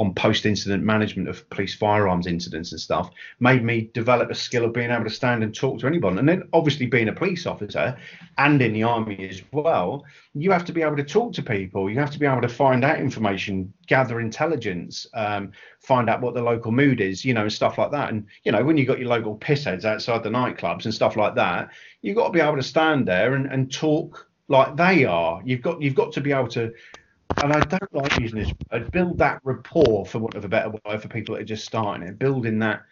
on post-incident management of police firearms incidents and stuff, made me develop a skill of being able to stand and talk to anyone. And then, obviously, being a police officer and in the army as well, you have to be able to talk to people. You have to be able to find out information, gather intelligence, um, find out what the local mood is, you know, and stuff like that. And you know, when you've got your local pissheads outside the nightclubs and stuff like that, you've got to be able to stand there and, and talk like they are. You've got you've got to be able to. And I don't like using this word. Build that rapport, for want of a better word, for people that are just starting it. Building that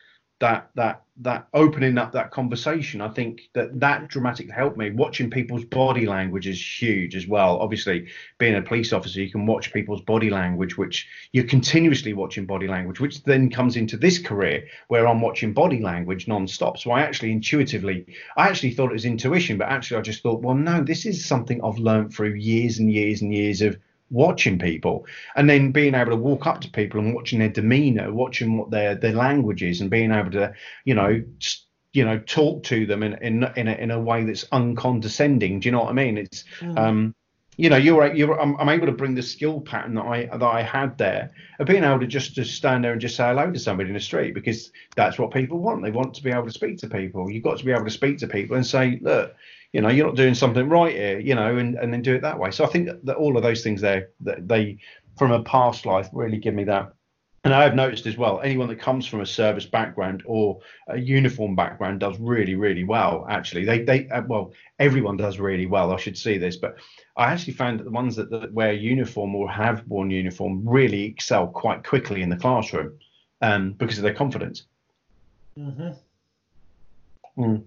that that that opening up that conversation i think that that dramatically helped me watching people's body language is huge as well obviously being a police officer you can watch people's body language which you're continuously watching body language which then comes into this career where i'm watching body language non-stop so i actually intuitively i actually thought it was intuition but actually i just thought well no this is something i've learned through years and years and years of watching people and then being able to walk up to people and watching their demeanor watching what their their language is and being able to you know you know talk to them in in in a, in a way that's uncondescending. Do you know what i mean? It's um you know you're you're I'm, I'm able to bring the skill pattern that i that i had there of being able to just to stand there and just say hello to somebody in the street because that's what people want. They want to be able to speak to people. You've got to be able to speak to people and say look you know, you're not doing something right here, you know, and, and then do it that way. So I think that, that all of those things there, that they from a past life really give me that and I've noticed as well, anyone that comes from a service background or a uniform background does really, really well. Actually, they, they, uh, well, everyone does really well. I should see this, but I actually found that the ones that, that wear uniform or have worn uniform really excel quite quickly in the classroom, um, because of their confidence. Mm-hmm. Mm.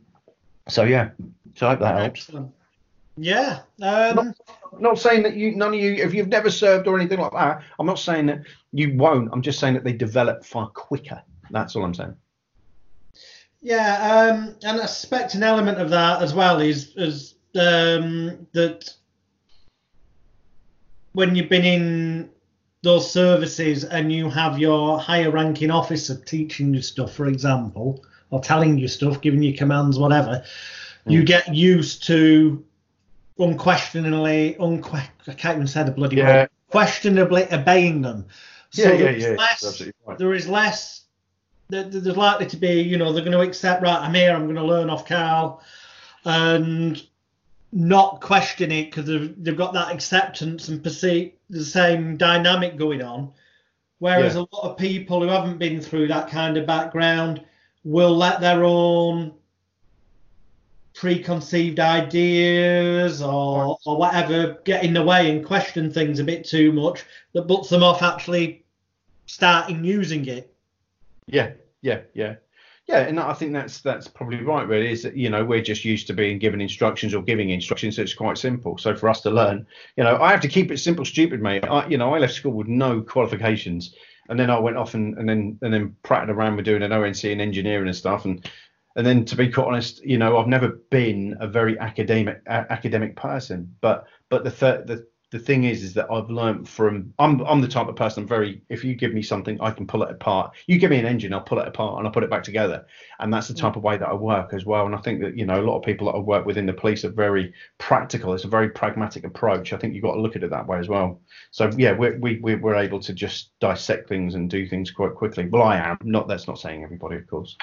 So yeah, so I hope that helps. Excellent. Yeah. Um, not, not, saying that you, none of you, if you've never served or anything like that, I'm not saying that you won't. I'm just saying that they develop far quicker. That's all I'm saying. Yeah, um, and I suspect an element of that as well is, is um, that when you've been in those services and you have your higher ranking officer teaching you stuff, for example, or telling you stuff, giving you commands, whatever, mm. you get used to unquestioningly, unque- I can't even say the bloody yeah. word, questionably obeying them. So yeah, yeah, yeah. Less, right. There is less. There's likely to be, you know, they're going to accept, right, I'm here, I'm going to learn off Carl, and not question it because they've, they've got that acceptance and perceive the same dynamic going on. Whereas yeah. a lot of people who haven't been through that kind of background will let their own preconceived ideas or or whatever get in the way and question things a bit too much that puts them off actually starting using it. Yeah, yeah, yeah. Yeah, and I think that's that's probably right. Really, is that you know we're just used to being given instructions or giving instructions, so it's quite simple. So for us to learn, you know, I have to keep it simple, stupid, mate. I, you know, I left school with no qualifications, and then I went off and, and then and then prattled around with doing an ONC and engineering and stuff, and and then to be quite honest, you know, I've never been a very academic a- academic person, but but the th- the the thing is is that I've learned from I'm I'm the type of person I'm very if you give me something I can pull it apart. You give me an engine, I'll pull it apart and I'll put it back together. And that's the type of way that I work as well. And I think that you know a lot of people that I work with in the police are very practical. It's a very pragmatic approach. I think you've got to look at it that way as well. So yeah, we're we, we're able to just dissect things and do things quite quickly. Well, I am not. That's not saying everybody, of course.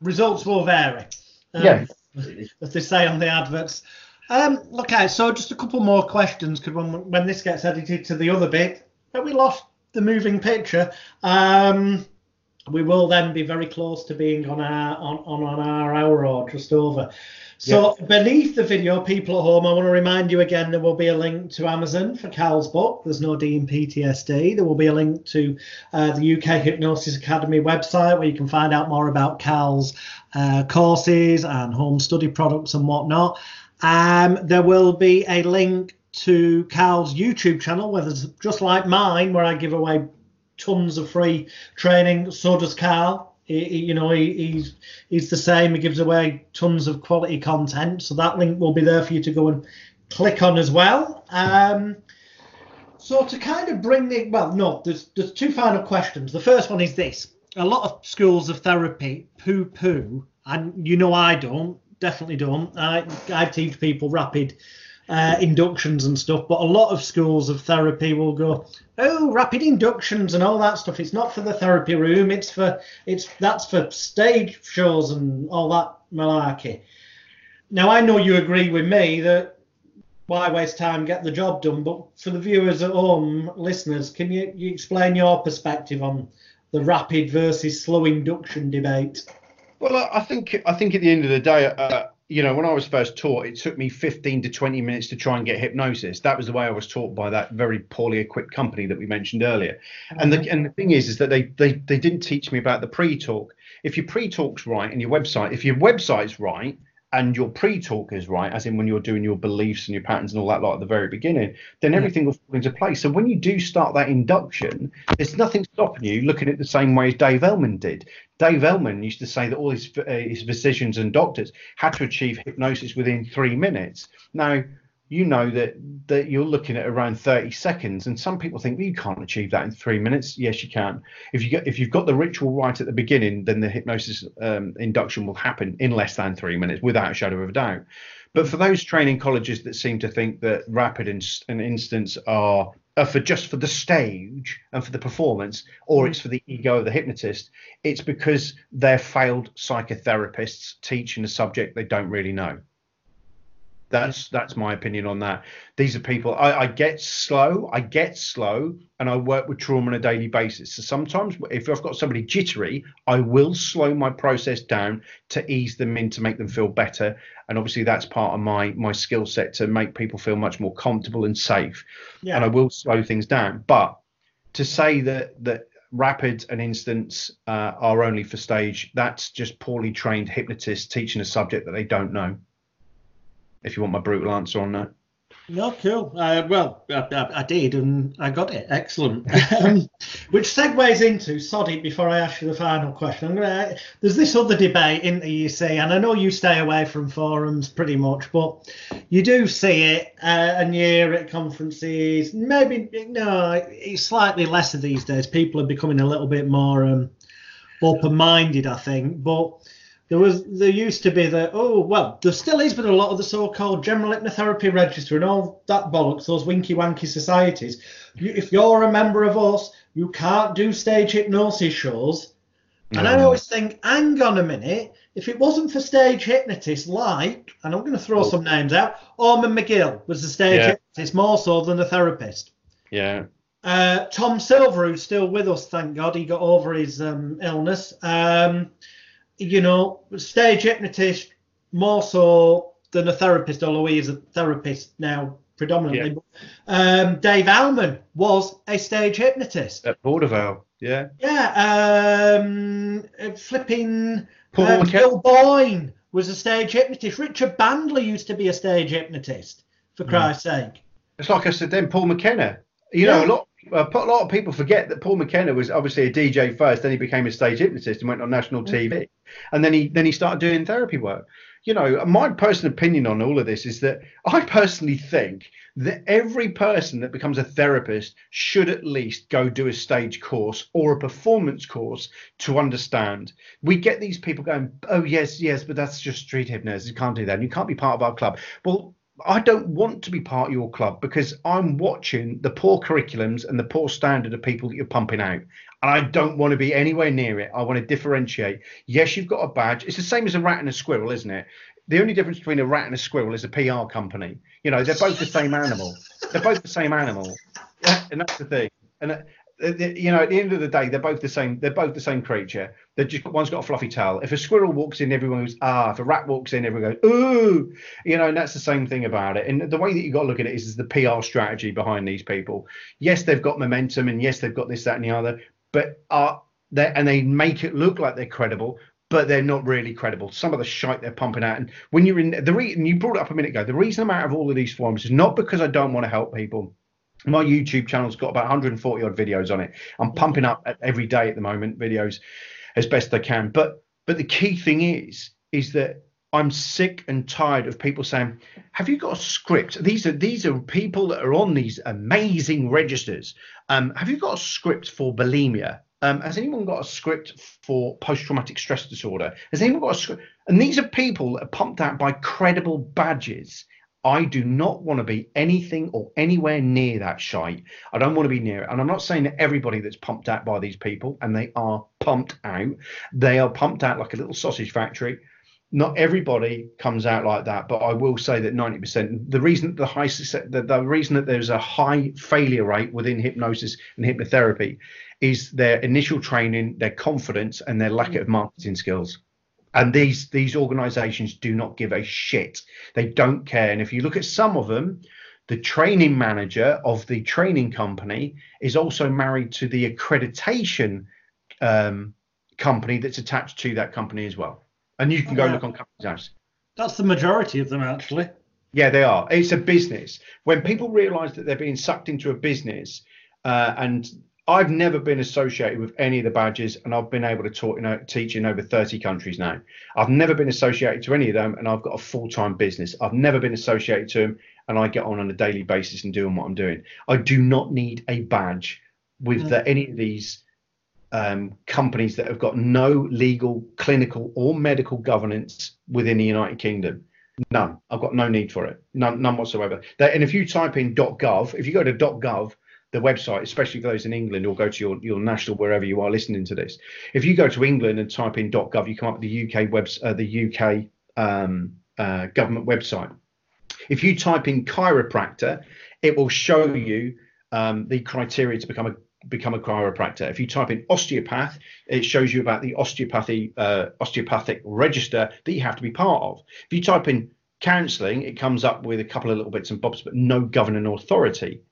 Results will vary. Um, yeah. As they say on the adverts. Um, okay, so just a couple more questions because when when this gets edited to the other bit, but we lost the moving picture. Um, we will then be very close to being on our on, on our hour or just over. So beneath the video, people at home, I want to remind you again there will be a link to Amazon for Cal's book. There's no D in PTSD. There will be a link to uh, the UK Hypnosis Academy website where you can find out more about Cal's uh, courses and home study products and whatnot. Um, there will be a link to Carl's YouTube channel, where there's just like mine, where I give away tons of free training. So does Carl. He, he, you know, he, he's he's the same. He gives away tons of quality content, so that link will be there for you to go and click on as well. Um, so to kind of bring the well, no, there's there's two final questions. The first one is this: a lot of schools of therapy poo-poo, and you know I don't, definitely don't. I I teach people rapid uh, inductions and stuff, but a lot of schools of therapy will go, oh, rapid inductions and all that stuff. It's not for the therapy room. It's for it's that's for stage shows and all that malarkey. Now I know you agree with me that why waste time, get the job done. But for the viewers at home, listeners, can you, you explain your perspective on the rapid versus slow induction debate? Well, I think I think at the end of the day, uh, you know, when I was first taught, it took me 15 to 20 minutes to try and get hypnosis. That was the way I was taught by that very poorly equipped company that we mentioned earlier. Mm-hmm. And the mm-hmm. and the thing is, is that they they they didn't teach me about the pre-talk. If your pre-talk's right and your website, if your website's right, and your pre-talk is right, as in when you're doing your beliefs and your patterns and all that lot at the very beginning, then everything will fall into place. So when you do start that induction, there's nothing stopping you looking at the same way as Dave Elman did. Dave Elman used to say that all his, uh, his physicians and doctors had to achieve hypnosis within three minutes. Now, you know that that you're looking at around 30 seconds and some people think well, you can't achieve that in three minutes yes you can if you get if you've got the ritual right at the beginning then the hypnosis um, induction will happen in less than three minutes without a shadow of a doubt but for those training colleges that seem to think that rapid and, and instants are are for just for the stage and for the performance, or Mm. it's for the ego of the hypnotist, it's because they're failed psychotherapists teaching a subject they don't really know. That's that's my opinion on that. These are people I, I get slow, I get slow, and I work with trauma on a daily basis. So sometimes if I've got somebody jittery, I will slow my process down to ease them in to make them feel better. And obviously that's part of my my skill set to make people feel much more comfortable and safe. Yeah. And I will slow things down. But to say that that rapid and instants uh, are only for stage, that's just poorly trained hypnotists teaching a subject that they don't know. If you want my brutal answer on that. No, cool. Uh, well, I, I, I did, and I got it. Excellent. (laughs) um, which segues into Soddy. Before I ask you the final question, I'm gonna. There's this other debate, in the see, and I know you stay away from forums pretty much, but you do see it, uh, and you hear at conferences. Maybe no, it's slightly lesser these days. People are becoming a little bit more um, open-minded, I think, but there was there used to be the oh well there still is but a lot of the so-called general hypnotherapy register and all that bollocks those winky wanky societies you, if you're a member of us you can't do stage hypnosis shows and I always think hang on a minute if it wasn't for stage hypnotists like and I'm going to throw Oh. some names out Ormond McGill was a stage Yeah. hypnotist more so than a therapist Yeah. uh, Tom Silver, who's still with us, thank God, he got over his um, illness. Um, you know, stage hypnotist more so than a therapist, although he is a therapist now predominantly. But, um, Dave Elman was a stage hypnotist. At Vaudeville. Yeah. Yeah, um, flipping Paul McKen- Gil Boyne was a stage hypnotist. Richard Bandler used to be a stage hypnotist, for Hmm. Christ's sake. It's like I said then, Paul McKenna. You know, a lot a lot of people forget that Paul McKenna was obviously a DJ first, then he became a stage hypnotist and went on national mm-hmm. TV, and then he then he started doing therapy work. You know, my personal opinion on all of this is that I personally think that every person that becomes a therapist should at least go do a stage course or a performance course to understand. We get these people going, oh yes, yes, but that's just street hypnosis. You can't do that. And you can't be part of our club. Well, I don't want to be part of your club because I'm watching the poor curriculums and the poor standard of people that you're pumping out. And I don't want to be anywhere near it. I want to differentiate. Yes, you've got a badge. It's the same as a rat and a squirrel, isn't it? The only difference between a rat and a squirrel is a PR company. You know, they're both the same animal. They're both the same animal. And that's the thing. And uh, you know, at the end of the day, they're both the same. They're both the same creature. They're just one's got a fluffy tail. If a squirrel walks in, everyone goes ah. If a rat walks in, everyone goes ooh. You know, and that's the same thing about it. And the way that you got to look at it is, is the PR strategy behind these people. Yes, they've got momentum, and yes, they've got this, that, and the other. But are they and they make it look like they're credible, but they're not really credible. Some of the shite they're pumping out. And when you're in the re- and you brought it up a minute ago, the reason I'm out of all of these forums is not because I don't want to help people. My YouTube channel's got about 140 odd videos on it. I'm pumping up every day at the moment videos as best I can. But but the key thing is is that I'm sick and tired of people saying, "Have you got a script?" These are these are people that are on these amazing registers. Um, have you got a script for bulimia? Um, has anyone got a script for post-traumatic stress disorder? Has anyone got a script? And these are people that are pumped out by credible badges. I do not want to be anything or anywhere near that shite. I don't want to be near it. And I'm not saying that everybody that's pumped out by these people, and they are pumped out, they are pumped out like a little sausage factory. Not everybody comes out like that, but I will say that 90%. The reason the high the, the reason that there's a high failure rate within hypnosis and hypnotherapy is their initial training, their confidence, and their lack mm. of marketing skills and these these organizations do not give a shit they don't care and if you look at some of them the training manager of the training company is also married to the accreditation um, company that's attached to that company as well and you can go Yeah. look on companies house That's the majority of them, actually. yeah, they are. It's a business. When people realize that they're being sucked into a business, uh, and I've never been associated with any of the badges, and I've been able to talk, you know, teach in over 30 countries now. I've never been associated to any of them, and I've got a full time business. I've never been associated to them, and I get on on a daily basis and doing what I'm doing. I do not need a badge with Mm. the, any of these um, companies that have got no legal, clinical, or medical governance within the United Kingdom. None. I've got no need for it. None, none whatsoever. That, and if you type in .gov, if you go to .gov, the website, especially for those in England, or go to your, your national wherever you are listening to this. If you go to England and type in .gov, you come up with the UK webs, uh, the UK um, uh, government website. If you type in chiropractor, it will show you um, the criteria to become a become a chiropractor. If you type in osteopath, it shows you about the osteopathy uh, osteopathic register that you have to be part of. If you type in counselling, it comes up with a couple of little bits and bobs, but no governing authority.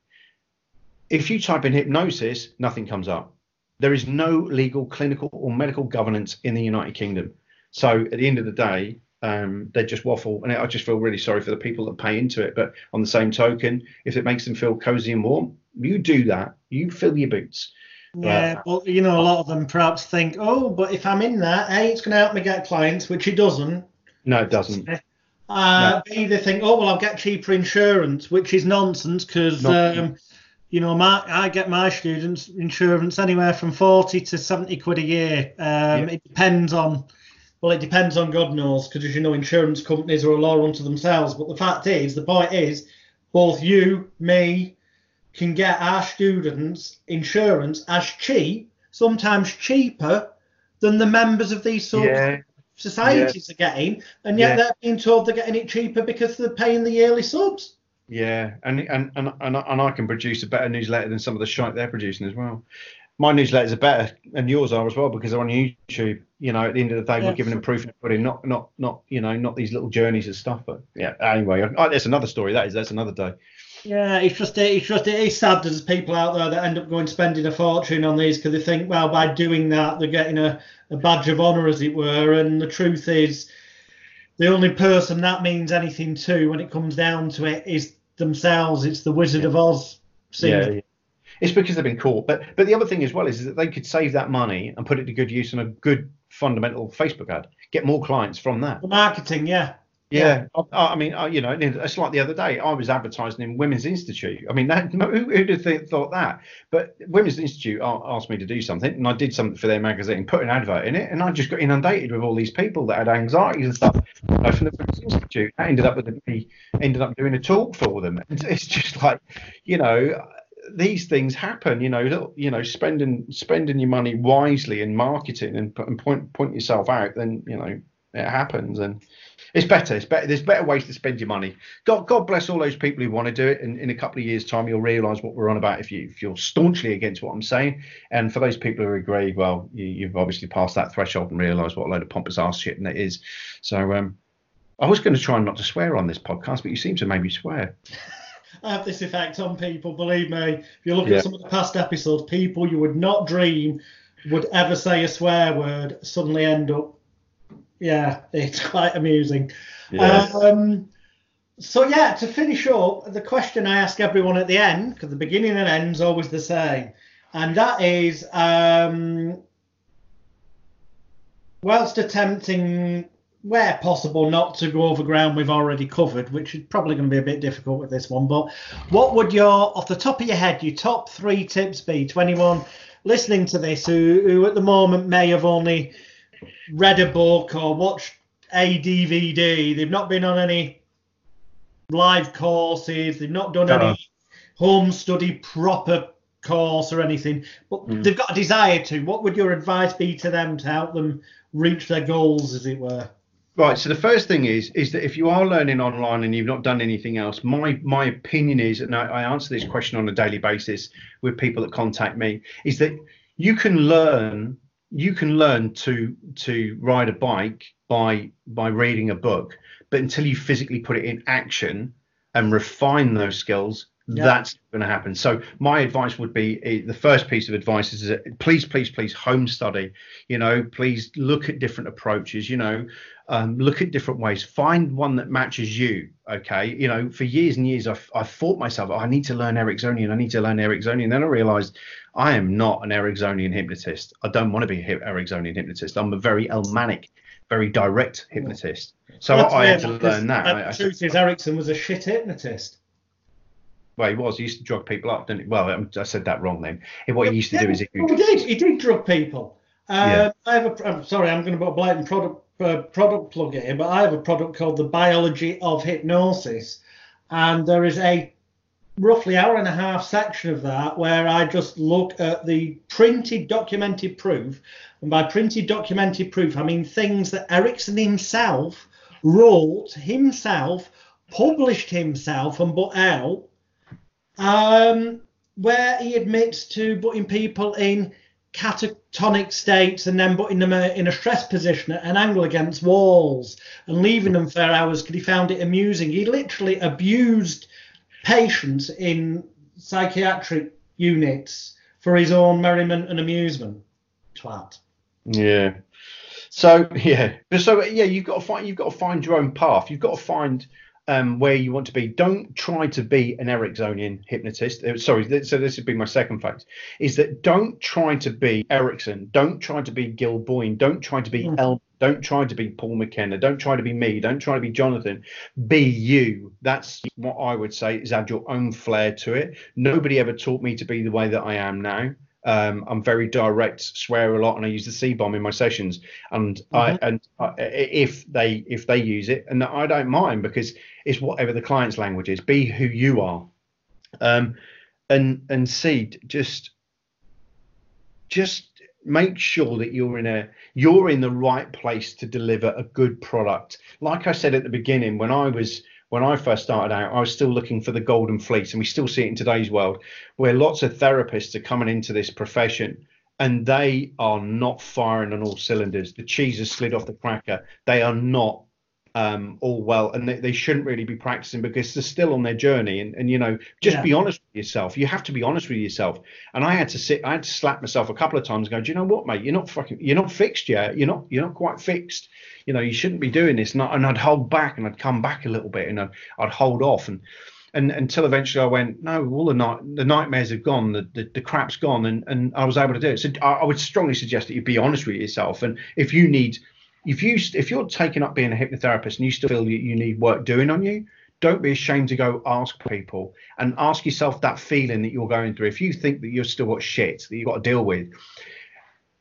If you type in hypnosis, nothing comes up. There is no legal, clinical, or medical governance in the United Kingdom. So at the end of the day, um, they just waffle, and I just feel really sorry for the people that pay into it. But on the same token, if it makes them feel cozy and warm, you do that. You fill your boots. Yeah, but, but you know, a lot of them perhaps think, oh, but if I'm in that, A, it's going to help me get clients, which it doesn't. No, it doesn't. Uh, no. B, they think, oh, well, I'll get cheaper insurance, which is nonsense because, um, you know, my I get my students insurance anywhere from 40 to 70 quid a year. Um, yeah. It depends on, well, it depends on God knows because, as you know, insurance companies are a law unto themselves. But the fact is, the point is, both you, me, can get our students insurance as cheap, sometimes cheaper than the members of these sort yeah. of societies yeah. are getting, and yet they're being told they're getting it cheaper because they're paying the yearly subs. Yeah, and and and and, I can produce a better newsletter than some of the shite they're producing as well. My newsletters are better, and yours are as well because they're on YouTube. You know, at the end of the day, yeah. we're giving them proof and putting, not not not you know, not these little journeys and stuff. But yeah, anyway, that's another story. That is that's another day. Yeah, it's just it's just it is sad there's people out there that end up going spending a fortune on these because they think well by doing that they're getting a, a badge of honour as it were, and the truth is the only person that means anything to when it comes down to it is themselves. It's the Wizard yeah. of Oz. Yeah, yeah, it's because they've been caught. But but the other thing as well is, is that they could save that money and put it to good use on a good fundamental Facebook ad, get more clients from that. The marketing, yeah. Yeah, yeah. I, I, mean, you know, it's like the other day. I was advertising in Women's Institute. I mean, that, (laughs) who, would have thought that? But Women's Institute asked me to do something, and I did something for their magazine, put an advert in it, and I just got inundated with all these people that had anxieties and stuff from the Women's Institute. I ended up with me, ended up doing a talk for them. (laughs) And It's just like, you know, these things happen. You know, you know, spending spending your money wisely in marketing and, and point point yourself out, then you know it happens and it's better. It's better. There's better ways to spend your money. God, God bless all those people who want to do it. And in a couple of years' time, you'll realise what we're on about if you if you're staunchly against what I'm saying. And for those people who agree, well, you, have obviously passed that threshold and realised what a load of pompous ass shit and it is. So um, I was going to try not to swear on this podcast, but you seem to maybe swear. I have this effect on people. Believe me, if you look yeah. at some of the past episodes, people you would not dream would ever say a swear word suddenly end up yeah, it's (laughs) quite amusing. Yeah. Um, so yeah, to finish up, the question I ask everyone at the end, because the beginning and end is always the same, and that is, um, whilst attempting where possible not to go over ground we've already covered, which is probably going to be a bit difficult with this one. But what would your, off the top of your head, your top three tips be to anyone listening to this who, who at the moment may have only read a book or watched a DVD. They've not been on any live courses. They've not done any home study proper course or anything, but mm. they've got a desire to. What would your advice be to them to help them reach their goals, as it were? Right. So the first thing is is that if you are learning online and you've not done anything else, my my opinion is, and I, I answer this question on a daily basis with people that contact me, is that you can learn you can learn to to ride a bike by by reading a book, but until you physically put it in action and refine those skills, yeah. that's going to happen. So my advice would be eh, the first piece of advice is that please, please, please home study. You know, please look at different approaches. You know, um, look at different ways. Find one that matches you. Okay. You know, for years and years, I've, I've thought myself, oh, I need to learn Ericksonian. I need to learn Ericksonian. Then I realized I am not an Ericksonian hypnotist. I don't want to be an Ericksonian hypnotist. I'm a very Elmanic, very direct hypnotist. So I had to learn that. The truth is, Erickson was a shit hypnotist. Well, he was. He used to drug people up, didn't he? Well, I said that wrong then. What he used to yeah, do is he, well, he did. He did drug people. Um, yeah. I have a. I'm sorry, I'm going to put a blatant product uh, product plug in here, but I have a product called the Biology of Hypnosis, and there is a roughly hour and a half section of that where I just look at the printed documented proof. And by printed documented proof, I mean things that Erickson himself wrote himself, published himself, and put out, um, where he admits to putting people in catatonic states and then putting them in a stress position at an angle against walls and leaving them for hours because he found it amusing. He literally abused patients in psychiatric units for his own merriment and amusement. Twat. Yeah. So (laughs) yeah, so yeah, you've got to find you've got to find your own path. You've got to find um, where you want to be. Don't try to be an Ericksonian hypnotist. Uh, sorry, so this would be my second phase. Is that don't try to be Erickson. Don't try to be Gil Boyne. Don't try to be mm. El. Don't try to be Paul McKenna. Don't try to be me. Don't try to be Jonathan. Be you. That's what I would say. Is add your own flair to it. Nobody ever taught me to be the way that I am now. Um, I'm very direct, swear a lot, and I use the C bomb in my sessions. And mm-hmm. I and I, if they if they use it, and I don't mind because it's whatever the client's language is. Be who you are, um, and and C just just make sure that you're in a you're in the right place to deliver a good product. Like I said at the beginning, when I was when I first started out, I was still looking for the golden fleece, and we still see it in today's world, where lots of therapists are coming into this profession and they are not firing on all cylinders. The cheese has slid off the cracker. They are not um, all well, and they, they, shouldn't really be practicing because they're still on their journey. And, and you know, just yeah. be honest with yourself. You have to be honest with yourself. And I had to sit, I had to slap myself a couple of times. And go, do you know what, mate? You're not fucking, you're not fixed yet. You're not, you're not quite fixed you know, you shouldn't be doing this. And, I, and I'd hold back and I'd come back a little bit and I'd, I'd hold off and, and until eventually I went, no, all the night the nightmares have gone, the, the, the crap's gone, and, and I was able to do it. So I, I, would strongly suggest that you be honest with yourself, and if you need, if you if you're taking up being a hypnotherapist and you still feel you, you need work doing on you, don't be ashamed to go ask people and ask yourself that feeling that you're going through. If you think that you've still got shit that you've got to deal with,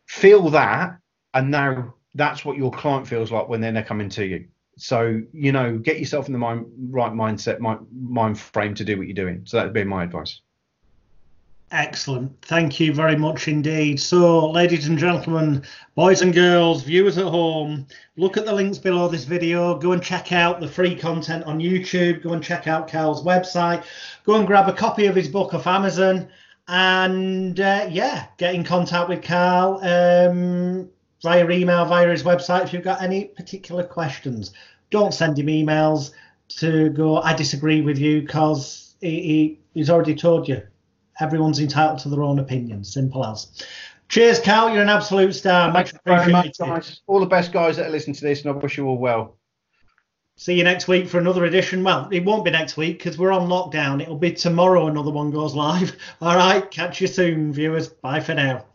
feel that, and now that's what your client feels like when they're coming to you. So you know, get yourself in the mind, right mindset, mind, mind frame to do what you're doing. So that'd be my advice. Excellent. Thank you very much indeed. So, ladies and gentlemen, boys and girls, viewers at home, look at the links below this video. Go and check out the free content on YouTube. Go and check out Carl's website. Go and grab a copy of his book off Amazon. And uh, yeah, get in contact with Carl. Um, via email, via his website if you've got any particular questions. Don't send him emails to go, I disagree with you, because he, he, he's already told you. Everyone's entitled to their own opinion. Simple as. Cheers, Cal. You're an absolute star. Much appreciated. Much, all the best guys that listen to this, and I wish you all well. See you next week for another edition. Well, it won't be next week because we're on lockdown. It'll be tomorrow another one goes live. (laughs) All right. Catch you soon, viewers. Bye for now.